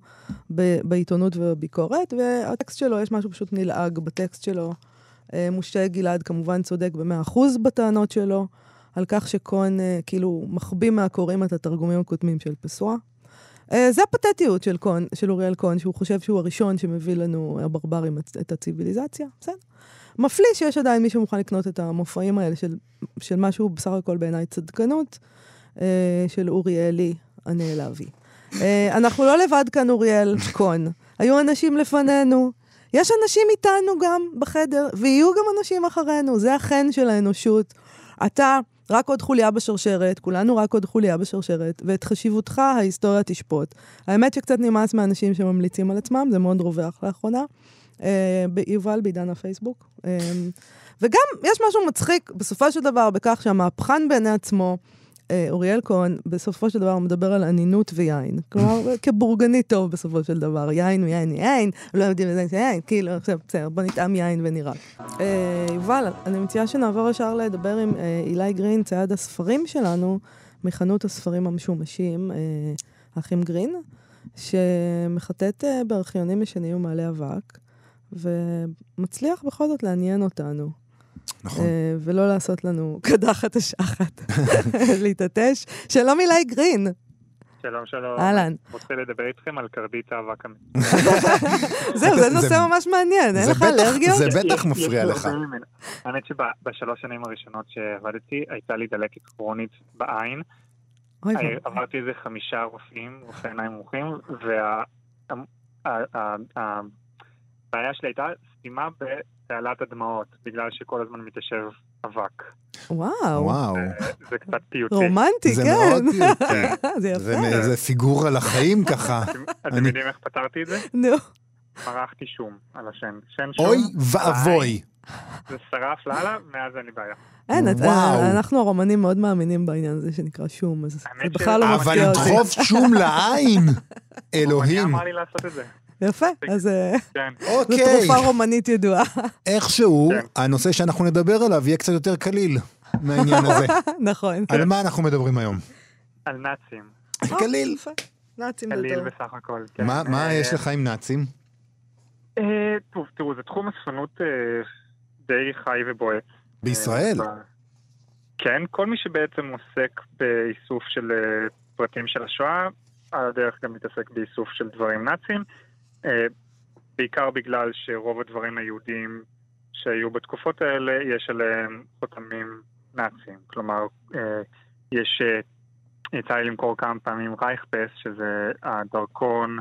ב, בעיתונות ובביקורת, והטקסט שלו, יש משהו פשוט נלעג בטקסט שלו. אה, משה גלעד כמובן צודק במאה אחוז בטענות שלו, על כך שקון אה, כאילו מחביא מהקוראים את התרגומים הקודמים של פסואה. אה, זה הפתטיות של, של אוריאל קון, שהוא חושב שהוא הראשון שמביא לנו, הברברים, את הציוויליזציה. בסדר. מפליא שיש עדיין מי שמוכן לקנות את המופעים האלה של, של משהו בסך הכל בעיניי צדקנות, אה, של אוריאלי הנעלבי. אה, אנחנו לא לבד כאן, אוריאל קון. היו אנשים לפנינו. יש אנשים איתנו גם בחדר, ויהיו גם אנשים אחרינו. זה החן של האנושות. אתה רק עוד חוליה בשרשרת, כולנו רק עוד חוליה בשרשרת, ואת חשיבותך ההיסטוריה תשפוט. האמת שקצת נמאס מאנשים שממליצים על עצמם, זה מאוד רווח לאחרונה. אה, יובל בעידן הפייסבוק. אה, וגם יש משהו מצחיק בסופו של דבר בכך שהמהפכן בעיני עצמו, אה, אוריאל כהן, בסופו של דבר מדבר על אנינות ויין. כלומר, כבורגני טוב בסופו של דבר. יין הוא יין יין, לא יודעים איזה יין, כאילו, עכשיו, בסדר, בוא נטעם יין ונירק. אה, יובל, אני מציעה שנעבור ישר לדבר עם אילי גרין, צייד הספרים שלנו, מחנות הספרים המשומשים, האחים גרין, שמחטט בארכיונים ישנים ומעלה אבק, ומצליח בכל זאת לעניין אותנו. נכון. אה, ולא לעשות לנו קדחת השחת, להתעטש. שלום אילי גרין. שלום, שלום. אהלן. רוצה לדבר איתכם על קרבית האבק המ... זהו, זה נושא ממש מעניין, אין זה לך אלרגיות? זה בטח מפריע לך. האמת שבשלוש שנים הראשונות שעבדתי, הייתה לי דלקת כרונית בעין. ואבוי. עברתי איזה חמישה רופאים, רופאי עיניים מומחים, והבעיה שלי הייתה סתימה בתעלת הדמעות, בגלל שכל הזמן מתיישב אבק. וואו, וואו, זה קצת פיוטי. רומנטי, זה כן. מאוד פיוטי. זה זה יפה. זה פיגורה לחיים ככה. אתם- יודעים איך פתרתי את זה? נו, מרחתי שום על השן. שן שום, אוי ואבוי. זה שרף לאללה, מאז אין לי בעיה. אין, וואו. אנחנו הרומנים מאוד מאמינים בעניין הזה שנקרא שום, אז זה בכלל לא אבל מפתיע אותי. לדחוף שום לעין. אלוהים. אמר לי לעשות את זה? יפה, אז אה, כן. זו אוקיי, תרופה רומנית ידועה. איכשהו כן. הנושא שאנחנו נדבר עליו יהיה קצת יותר קליל מהעניין הזה. נכון. על מה אנחנו מדברים היום? על נאצים. קליל. נאצים קליל יותר. בסך הכל. כן. מה אה, יש לך עם נאצים? אה, טוב, תראו, זה תחום אספנות די חי ובועט. בישראל? כן, כל מי שבעצם עוסק באיסוף של פרטים של השואה, על הדרך גם מתעסק באיסוף של דברים נאצים. אה, בעיקר בגלל שרוב הדברים היהודיים שהיו בתקופות האלה, יש עליהם חותמים נאצים. כלומר, אה, יש... אה, יצא לי למכור כמה פעמים רייכפס, שזה הדרכון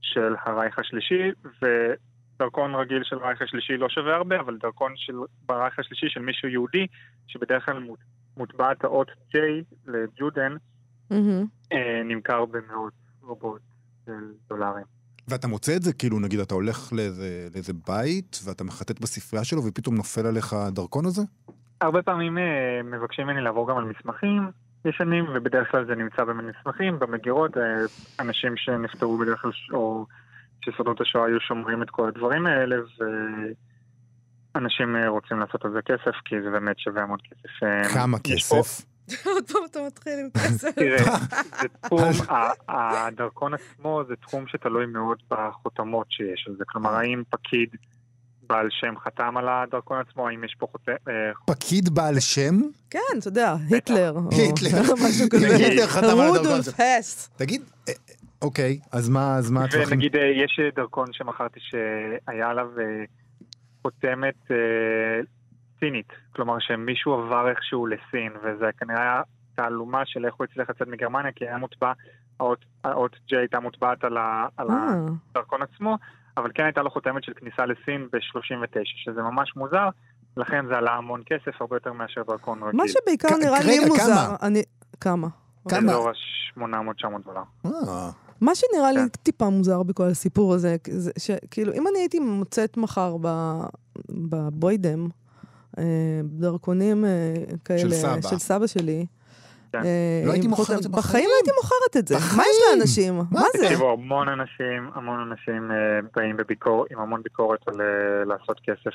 של הרייך השלישי, ודרכון רגיל של הרייך השלישי לא שווה הרבה, אבל דרכון של ברייך השלישי של מישהו יהודי, שבדרך כלל מוט- מוטבעת האות J לג'ודן. אה, נמכר במאות רבות של דולרים. ואתה מוצא את זה, כאילו, נגיד, אתה הולך לאיזה, לאיזה בית, ואתה מחטט בספרייה שלו, ופתאום נופל עליך הדרכון הזה? הרבה פעמים אה, מבקשים ממני לעבור גם על מסמכים ישנים, ובדרך כלל זה נמצא במסמכים, במגירות, אה, אנשים שנפטרו בדרך כלל, או ששרדות השואה היו שומרים את כל הדברים האלה, ואנשים אה, רוצים לעשות על זה כסף, כי זה באמת שווה המון כסף. כמה יש פה- כסף? עוד פעם אתה מתחיל עם כסף. תראה, זה תחום, הדרכון עצמו זה תחום שתלוי מאוד בחותמות שיש על זה. כלומר, האם פקיד בעל שם חתם על הדרכון עצמו, האם יש פה חותם... אה, פקיד בעל שם? כן, אתה יודע, היטלר. היטלר. משהו כזה. היטלר חתם על הדרכון. הסט. תגיד, אה, אה, אוקיי, אז מה, אז מה? ונגיד, יש דרכון שמכרתי שהיה עליו חותמת סינית. כלומר, שמישהו עבר איכשהו לסין, וזה כנראה היה תעלומה של איך הוא הצליח לצאת מגרמניה, כי היה מוטבע, האות- האות J הייתה מוטבעת על ה- על אה, הדרכון עצמו, אבל כן הייתה לו חותמת של כניסה לסין ב-39, שזה ממש מוזר, לכן זה עלה המון כסף, הרבה יותר מאשר דרכון רגיל. מה שבעיקר נראה לי מוזר, כמה? אני... כמה? כמה? באזור ה-800-900 דולר. אה, מה שנראה לי כן. טיפה מוזר בכל הסיפור הזה, זה שכאילו, אם אני הייתי מוצאת מחר ב- בבוידם, אה, דרכונים אה, כאלה, של סבא. של סבא שלי, כן. אה, לא הייתי מוכרת את זה בחיים בחיים. לא הייתי מוכרת את זה. מה. יש לאנשים? מה זה? תקשיבו, המון אנשים, המון אנשים אה, באים בביקור, עם המון ביקורת על אה, לעשות כסף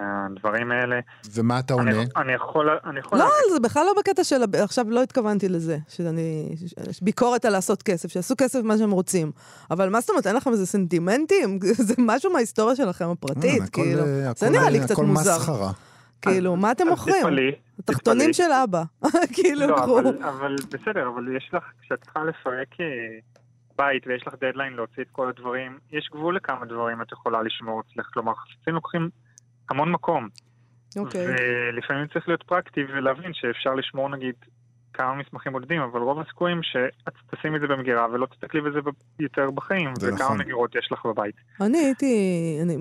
מהדברים האלה. ומה אתה עונה? אני, אני יכול, אני יכול לא, להבין. זה בכלל לא בקטע של... עכשיו, לא התכוונתי לזה, שאני... יש ביקורת על לעשות כסף, שיעשו כסף מה שהם רוצים. אבל מה זאת אומרת, אין לכם איזה סנטימנטים? זה משהו מההיסטוריה שלכם הפרטית, אה, הכל, כאילו. אה, זה הכל, נראה לי אה, קצת הכל מוזר. מסחרה. כאילו, מה אתם מוכרים? תתפלאי. של אבא. כאילו, לא. אבל, אבל בסדר, אבל יש לך, כשאת צריכה לפרק אה, בית ויש לך דדליין להוציא את כל הדברים, יש גבול לכמה דברים את יכולה לשמור אצלך. כלומר, חפצים לוקחים המון מקום. אוקיי. ולפעמים צריך להיות פרקטי ולהבין שאפשר לשמור נגיד כמה מסמכים בודדים, אבל רוב הסיכויים שאת תשימי את זה במגירה ולא תסתכלי בזה יותר בחיים, זה וכמה נכון. מגירות יש לך בבית. אני הייתי... אני-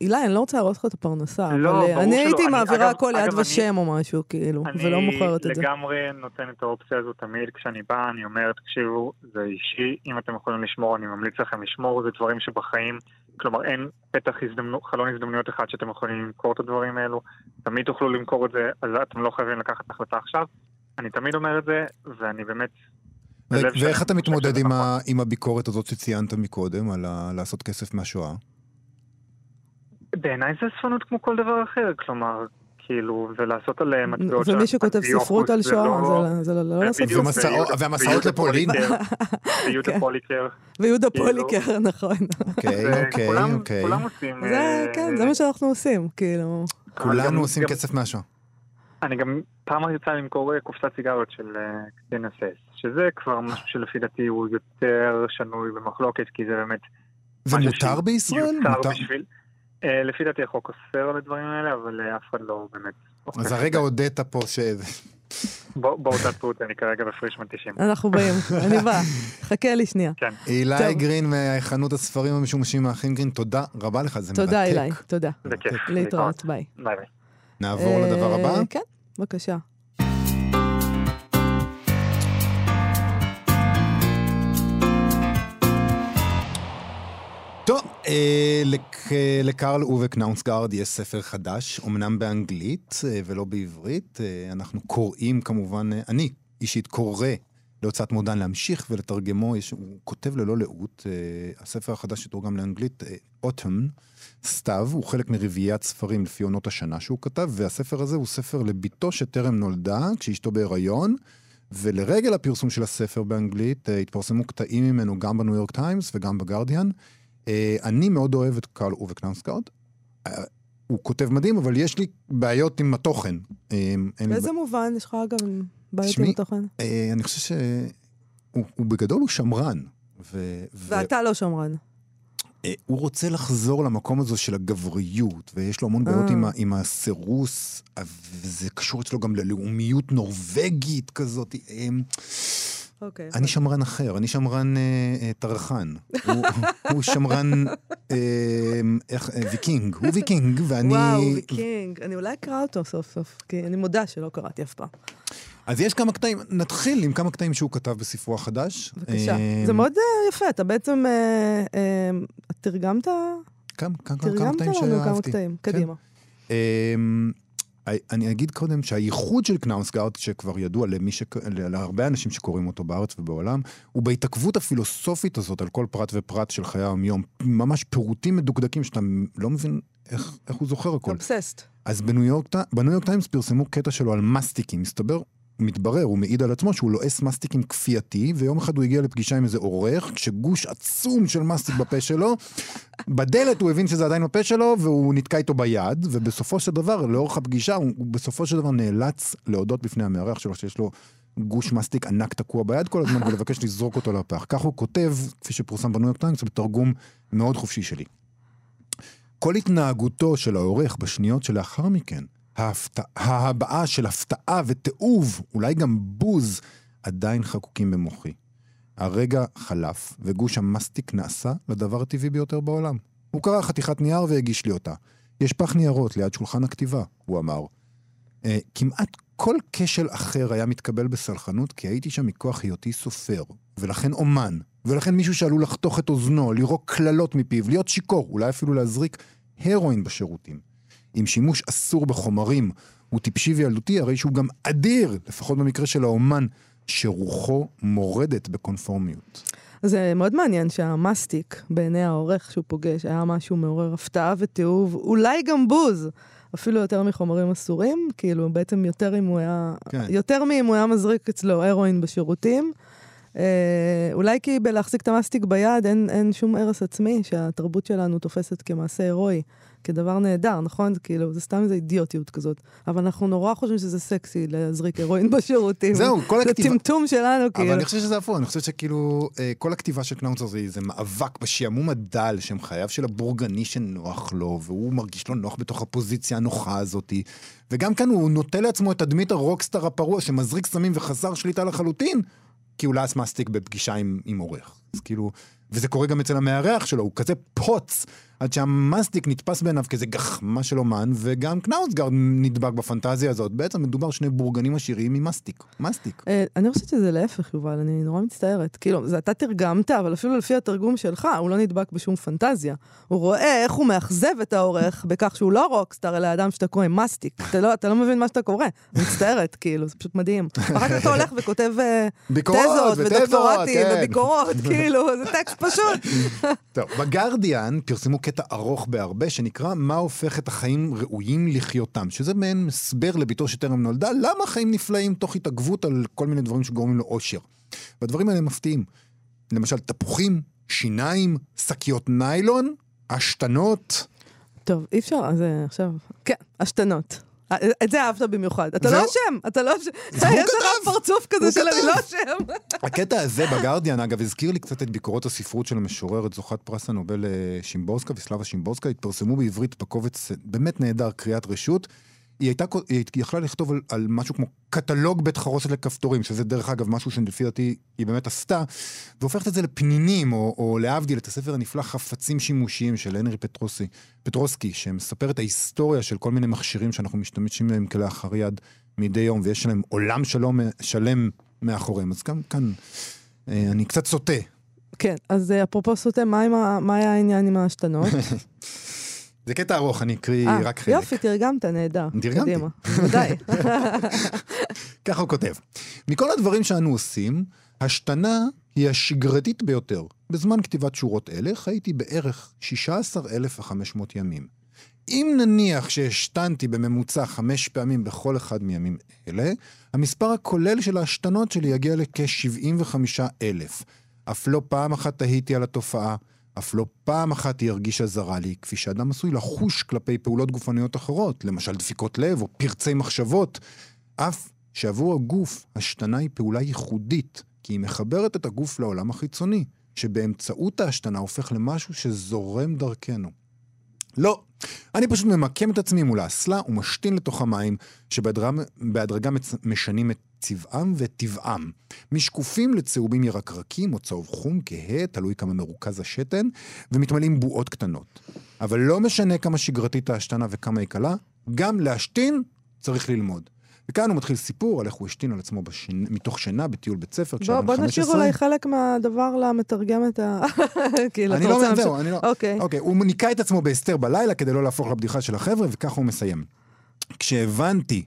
אילי, אני לא רוצה להרוס לך את הפרנסה, לא, אבל אה, אני שלא. הייתי אני- מעבירה אגב- הכל אני- ושם או משהו, כאילו, ולא מוכרת את זה. אני לגמרי נותן את האופציה הזו תמיד כשאני בא, אני אומר, תקשיבו, זה אישי, אם אתם יכולים לשמור, אני ממליץ לכם לשמור, זה דברים שבחיים, כלומר אין פתח הזדמנות, חלון הזדמנויות אחד שאתם יכולים למכור את הדברים האלו, תמיד תוכלו למכור את זה, אז אתם לא חייבים לקחת החלטה עכשיו. אני תמיד אומר את זה, ואני באמת... ו- ואיך אתה מתמודד עם, נכון. ה- עם הביקורת הזאת שציינת מקודם, על ה- לעשות כסף מהשואה? בעיניי זה אספנות כמו כל דבר אחר, כלומר, כאילו, ולעשות על אה, מטבעות ומי שכותב ספרות על שואה, לא- זה- לא לעשות בדיוק, ומסעות- ויהודה- והמסעות לפולין. ויהודה כן. פוליקר. ויהודה כאילו- פוליקר, נכון. אוקיי, אוקיי, אוקיי. כולם עושים... זה, אה, כן, זה מה שאנחנו עושים, כאילו. כולנו עושים כסף מהשואה. אני גם פעם יצא למכור אה, קופסת סיגריות של אה, קצין אס שזה כבר משהו שלפי דעתי הוא יותר שנוי במחלוקת, כי זה באמת... זה מותר בישראל? מותר- בשביל... לפי דעתי החוק אוסר על הדברים האלה, אבל אה, אף אחד לא באמת... אז. הרגע הודית פה ש... בוא- בואו תעצרו אותי, אני כרגע בפרישמן 90. אנחנו באים, אני באה. חכה לי שנייה. כן. אילי. גרין מחנות הספרים המשומשים מהאחים גרין, תודה רבה לך, זה מרתק. תודה, אילי, תודה. זה כיף. להתראות, ביי. ביי ביי. נעבור לדבר אה, הבא. כן, בבקשה. לקרל אובה קנאונסגרד יש ספר חדש, אמנם באנגלית אה, ולא בעברית. אה, אנחנו קוראים כמובן, אה, אני אישית קורא להוצאת מודן להמשיך ולתרגמו, יש, הוא כותב ללא לאות. אה, הספר החדש שתורגם לאנגלית, אוטום, סתיו, הוא חלק מרביעיית ספרים לפי עונות השנה שהוא כתב, והספר הזה הוא ספר לביתו שטרם נולדה, כשאשתו בהיריון. ולרגל הפרסום של הספר באנגלית, אה, התפרסמו קטעים ממנו גם בניו יורק טיימס וגם בגרדיאן. אה, אני מאוד אוהב את קרל אובה קנאונסגרד. אה, הוא כותב מדהים, אבל יש לי בעיות עם התוכן. אה, באיזה מובן? יש לך אגב בעיות עם התוכן? אה, אני חושב שהוא הוא בגדול הוא שמרן. ואתה לא שמרן. אה, הוא רוצה לחזור למקום הזה של הגבריות, ויש לו המון בעיות אה. עם, ה- עם הסירוס, אה, וזה קשור אצלו גם ללאומיות נורבגית כזאת. אוקיי. אני שמרן אחר, אני שמרן אה, אה, טרחן. הוא- שמרן אה, איך, ויקינג, הוא ויקינג, ואני... וואו, ויקינג. אני אולי אקרא אותו סוף סוף, כי אני מודה שלא קראתי אף פעם. אז יש כמה קטעים, נתחיל עם כמה קטעים שהוא כתב בספרו החדש. בבקשה. זה מאוד יפה, אתה בעצם תרגמת כמה, כמה, כמה תרגמת קטעים לנו כמה שאהבתי. קטעים. כן. קדימה. אני אגיד קודם שהייחוד של קנאוסגארד, שכבר ידוע למי ש... להרבה אנשים שקוראים אותו בארץ ובעולם, הוא בהתעכבות הפילוסופית הזאת על כל פרט ופרט של חיי היום-יום. ממש פירוטים מדוקדקים שאתה לא מבין איך, איך הוא זוכר הכל. obsessed. אז בניו יורק, טי- בניו יורק טיימס פרסמו קטע שלו על מסטיקים. מסתבר, מתברר, הוא מעיד על עצמו שהוא לועס מסטיקים כפייתי, ויום אחד הוא הגיע לפגישה עם איזה עורך, כשגוש עצום של מסטיק בפה שלו, בדלת הוא הבין שזה עדיין בפה שלו, והוא נתקע איתו ביד, ובסופו של דבר, לאורך הפגישה, הוא, הוא בסופו של דבר נאלץ להודות בפני המארח שלו שיש לו גוש מסטיק ענק תקוע ביד כל הזמן, ולבקש לזרוק אותו לפח. כך הוא כותב, כפי שפורסם בניו יורק טיימס, בתרגום מאוד חופשי שלי. כל התנהגותו של העורך בשניות שלאחר מכן, ההפתע, ההבעה של הפתעה ותיעוב, אולי גם בוז, עדיין חקוקים במוחי. הרגע חלף, וגוש המסטיק נעשה לדבר הטבעי ביותר בעולם. הוא קרע חתיכת נייר והגיש לי אותה. יש פח ניירות ליד שולחן הכתיבה, הוא אמר. אה, כמעט כל כשל אחר היה מתקבל בסלחנות, כי הייתי שם מכוח היותי סופר, ולכן אומן, ולכן מישהו שעלול לחתוך את אוזנו, לירוק קללות מפיו, להיות שיכור, אולי אפילו להזריק הרואין בשירותים. אם שימוש אסור בחומרים הוא טיפשי וילדותי, הרי שהוא גם אדיר, לפחות במקרה של האומן, שרוחו מורדת בקונפורמיות. זה מאוד מעניין שהמסטיק בעיני העורך שהוא פוגש היה משהו מעורר הפתעה ותיעוב, אולי גם בוז, אפילו יותר מחומרים אסורים, כאילו בעצם יותר אם הוא היה, כן. יותר מאם הוא היה מזריק אצלו הרואין בשירותים. אה, אולי כי בלהחזיק את המסטיק ביד אין, אין שום הרס עצמי שהתרבות שלנו תופסת כמעשה הירואי, כדבר נהדר, נכון? זה כאילו, זה סתם איזו אידיוטיות כזאת. אבל אנחנו נורא חושבים שזה סקסי להזריק הרואין בשירותים. זהו, כל זה הכתיבה... טמטום שלנו, כאילו. אבל אני חושב שזה הפוך, אני חושב שכאילו, אה, כל הכתיבה של קנאוצר זה, זה מאבק בשעמום הדל שהם חייו של הבורגני שנוח לו, והוא מרגיש לא נוח בתוך הפוזיציה הנוחה הזאתי. וגם כאן הוא נוטה לעצמו את תדמית הרוקסטאר הפרוע שמזריק סמים וחסר שליטה לחלוטין, כי הוא לעס מסטיק בפגישה עם, עם עורך. אז כאילו, וזה קורה גם אצל המארח שלו, הוא כזה פוץ, עד שהמסטיק נתפס בעיניו כאיזה גחמה של אומן, וגם קנאוצגרד נדבק בפנטזיה הזאת. בעצם מדובר שני בורגנים עשירים ממסטיק. מסטיק. אה, אני חושבת שזה להפך, יובל, אני נורא מצטערת. כאילו, זה אתה תרגמת, אבל אפילו לפי התרגום שלך, הוא לא נדבק בשום פנטזיה. הוא רואה איך הוא מאכזב את העורך בכך שהוא לא רוקסטאר, אלא אדם שאתה קורא מסטיק. אתה לא, אתה לא מבין מה שאתה קורא. מצטערת, כאילו, זה פשוט מדהים. אחר כך אתה הולך וכותב אה, תזות ודוקטורטים כן. וביקורות, כאילו, זה טקסט פשוט. טוב, בגרדיאן פרסמו קטע ארוך בהרבה שנקרא מה הופך את החיים ראויים לחיותם, שזה מעין הסבר לביתו שטרם נולדה, למה חיים נפלאים תוך התעכבות על כל מיני דברים שגורמים לו אושר. והדברים האלה מפתיעים. למשל, תפוחים, שיניים, שקיות ניילון, עשתנות. טוב, אי אפשר, אז אה, עכשיו... כן, עשתנות. אה, את זה אהבת במיוחד. אתה. לא אשם, אתה לא אשם. יש לך. פרצוף כזה של אני. לא אשם. הקטע הזה בגרדיאן, אגב, הזכיר לי קצת את ביקורות הספרות של המשוררת זוכת פרס הנובל אה, שימבורסקה וסלאבה שימבורסקה, התפרסמו בעברית בקובץ אה, באמת נהדר, קריאת רשות. היא הייתה, היא יכלה לכתוב על, על משהו כמו קטלוג בית חרושת לכפתורים, שזה דרך אגב משהו שלפי דעתי היא באמת עשתה, והופכת את זה לפנינים, או, או להבדיל, את הספר הנפלא חפצים שימושיים של הנרי פטרוסי, פטרוסקי, שמספר את ההיסטוריה של כל מיני מכשירים שאנחנו משתמשים בהם כלאחר יד מדי יום, ויש להם עולם שלום, שלם מאחוריהם. אז גם כאן אה, אני קצת סוטה. כן, אז אה, אפרופו סוטה, מה מה היה העניין עם העשתנות? זה קטע ארוך, אני אקריא אה, רק חלק. יופי, תרגמת, נהדר. תרגמתי. קדימה, ודאי. ככה הוא כותב. מכל הדברים שאנו עושים, השתנה היא השגרתית ביותר. בזמן כתיבת שורות אלה חייתי בערך 16,500 ימים. אם נניח שהשתנתי בממוצע חמש פעמים בכל אחד מימים אלה, המספר הכולל של ההשתנות שלי יגיע לכ-75,000. אף לא פעם אחת תהיתי על התופעה, אף לא פעם אחת היא הרגישה זרה לי, כפי שאדם עשוי לחוש כלפי פעולות גופניות אחרות, למשל דפיקות לב או פרצי מחשבות. אף שעבור הגוף השתנה היא פעולה ייחודית, כי היא מחברת את הגוף לעולם החיצוני, שבאמצעות ההשתנה הופך למשהו שזורם דרכנו. לא, אני פשוט ממקם את עצמי מול האסלה ומשתין לתוך המים, שבהדרגה מצ- משנים את צבעם וטבעם. משקופים לצהובים ירקרקים או צהוב חום, כהה, תלוי כמה מרוכז השתן, ומתמלאים בועות קטנות. אבל לא משנה כמה שגרתית ההשתנה וכמה היא קלה, גם להשתין צריך ללמוד. וכאן הוא מתחיל סיפור על איך הוא השתין על עצמו בשנ... מתוך שינה בטיול בית ספר כשהיה בוא, בן בוא 15. נשאיר אולי חלק מהדבר למתרגם את ה... כאילו, אני לא אומר, להמשיך? זהו, אני לא... אוקיי. אוקיי, הוא ניקה את עצמו בהסתר בלילה כדי לא להפוך לבדיחה של החבר'ה, וככה הוא מסיים. כשהבנתי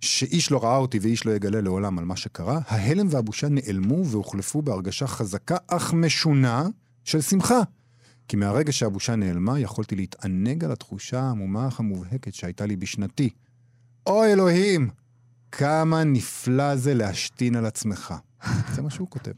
שאיש לא ראה אותי ואיש לא יגלה לעולם על מה שקרה, ההלם והבושה נעלמו והוחלפו בהרגשה חזקה אך משונה של שמחה. כי מהרגע שהבושה נעלמה, יכולתי להתענג על התחושה העמומה המובהקת שהייתה לי בשנתי. או אלוהים, כמה נפלא זה להשתין על עצמך. זה מה שהוא כותב.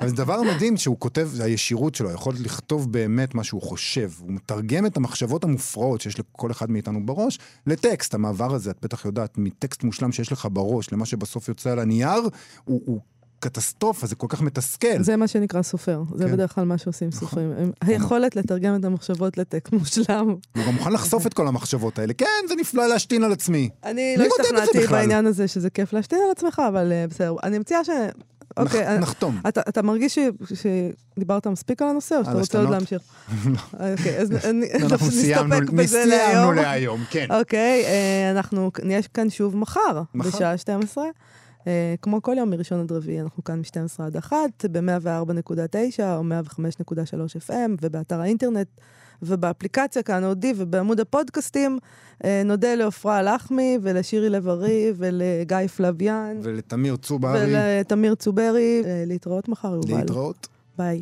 אבל זה דבר מדהים שהוא כותב, זה הישירות שלו, היכולת לכתוב באמת מה שהוא חושב. הוא מתרגם את המחשבות המופרעות שיש לכל אחד מאיתנו בראש לטקסט. המעבר הזה, את בטח יודעת, מטקסט מושלם שיש לך בראש למה שבסוף יוצא על הנייר, הוא, הוא קטסטרופה, זה כל כך מתסכל. זה מה שנקרא סופר, זה כן. בדרך כלל מה שעושים נכון. סופרים. הם- היכולת לתרגם את המחשבות לטקסט מושלם. הוא גם מוכן לחשוף את כל המחשבות האלה. כן, זה נפלא להשתין על עצמי. אני לא השתכנעתי? בעניין הזה שזה כיף להשתין על עצמך, אבל אה, בסדר. אני מציעה ש... אוקיי, אה, נחתום. אתה, אתה מרגיש ש- שדיברת מספיק על הנושא, או שאתה רוצה עוד? להמשיך? אוקיי, אז נסתפק בזה סיימנו להיום. להיום, כן. אוקיי, אה, אנחנו נהיה כאן שוב מחר. בשעה 12. אה, כמו כל יום מראשון עד רביעי, אנחנו כאן מ-12 עד 1, ב-104.9 או 105.3 FM, ובאתר האינטרנט, ובאפליקציה כאן אודי, ובעמוד הפודקאסטים. אה, נודה לעפרה לחמי, ולשירי לב-ארי, ולגיא פלוויאן, ולתמיר צוברי, ולתמיר צוברי. אה, להתראות מחר, יובל. להתראות. ביי.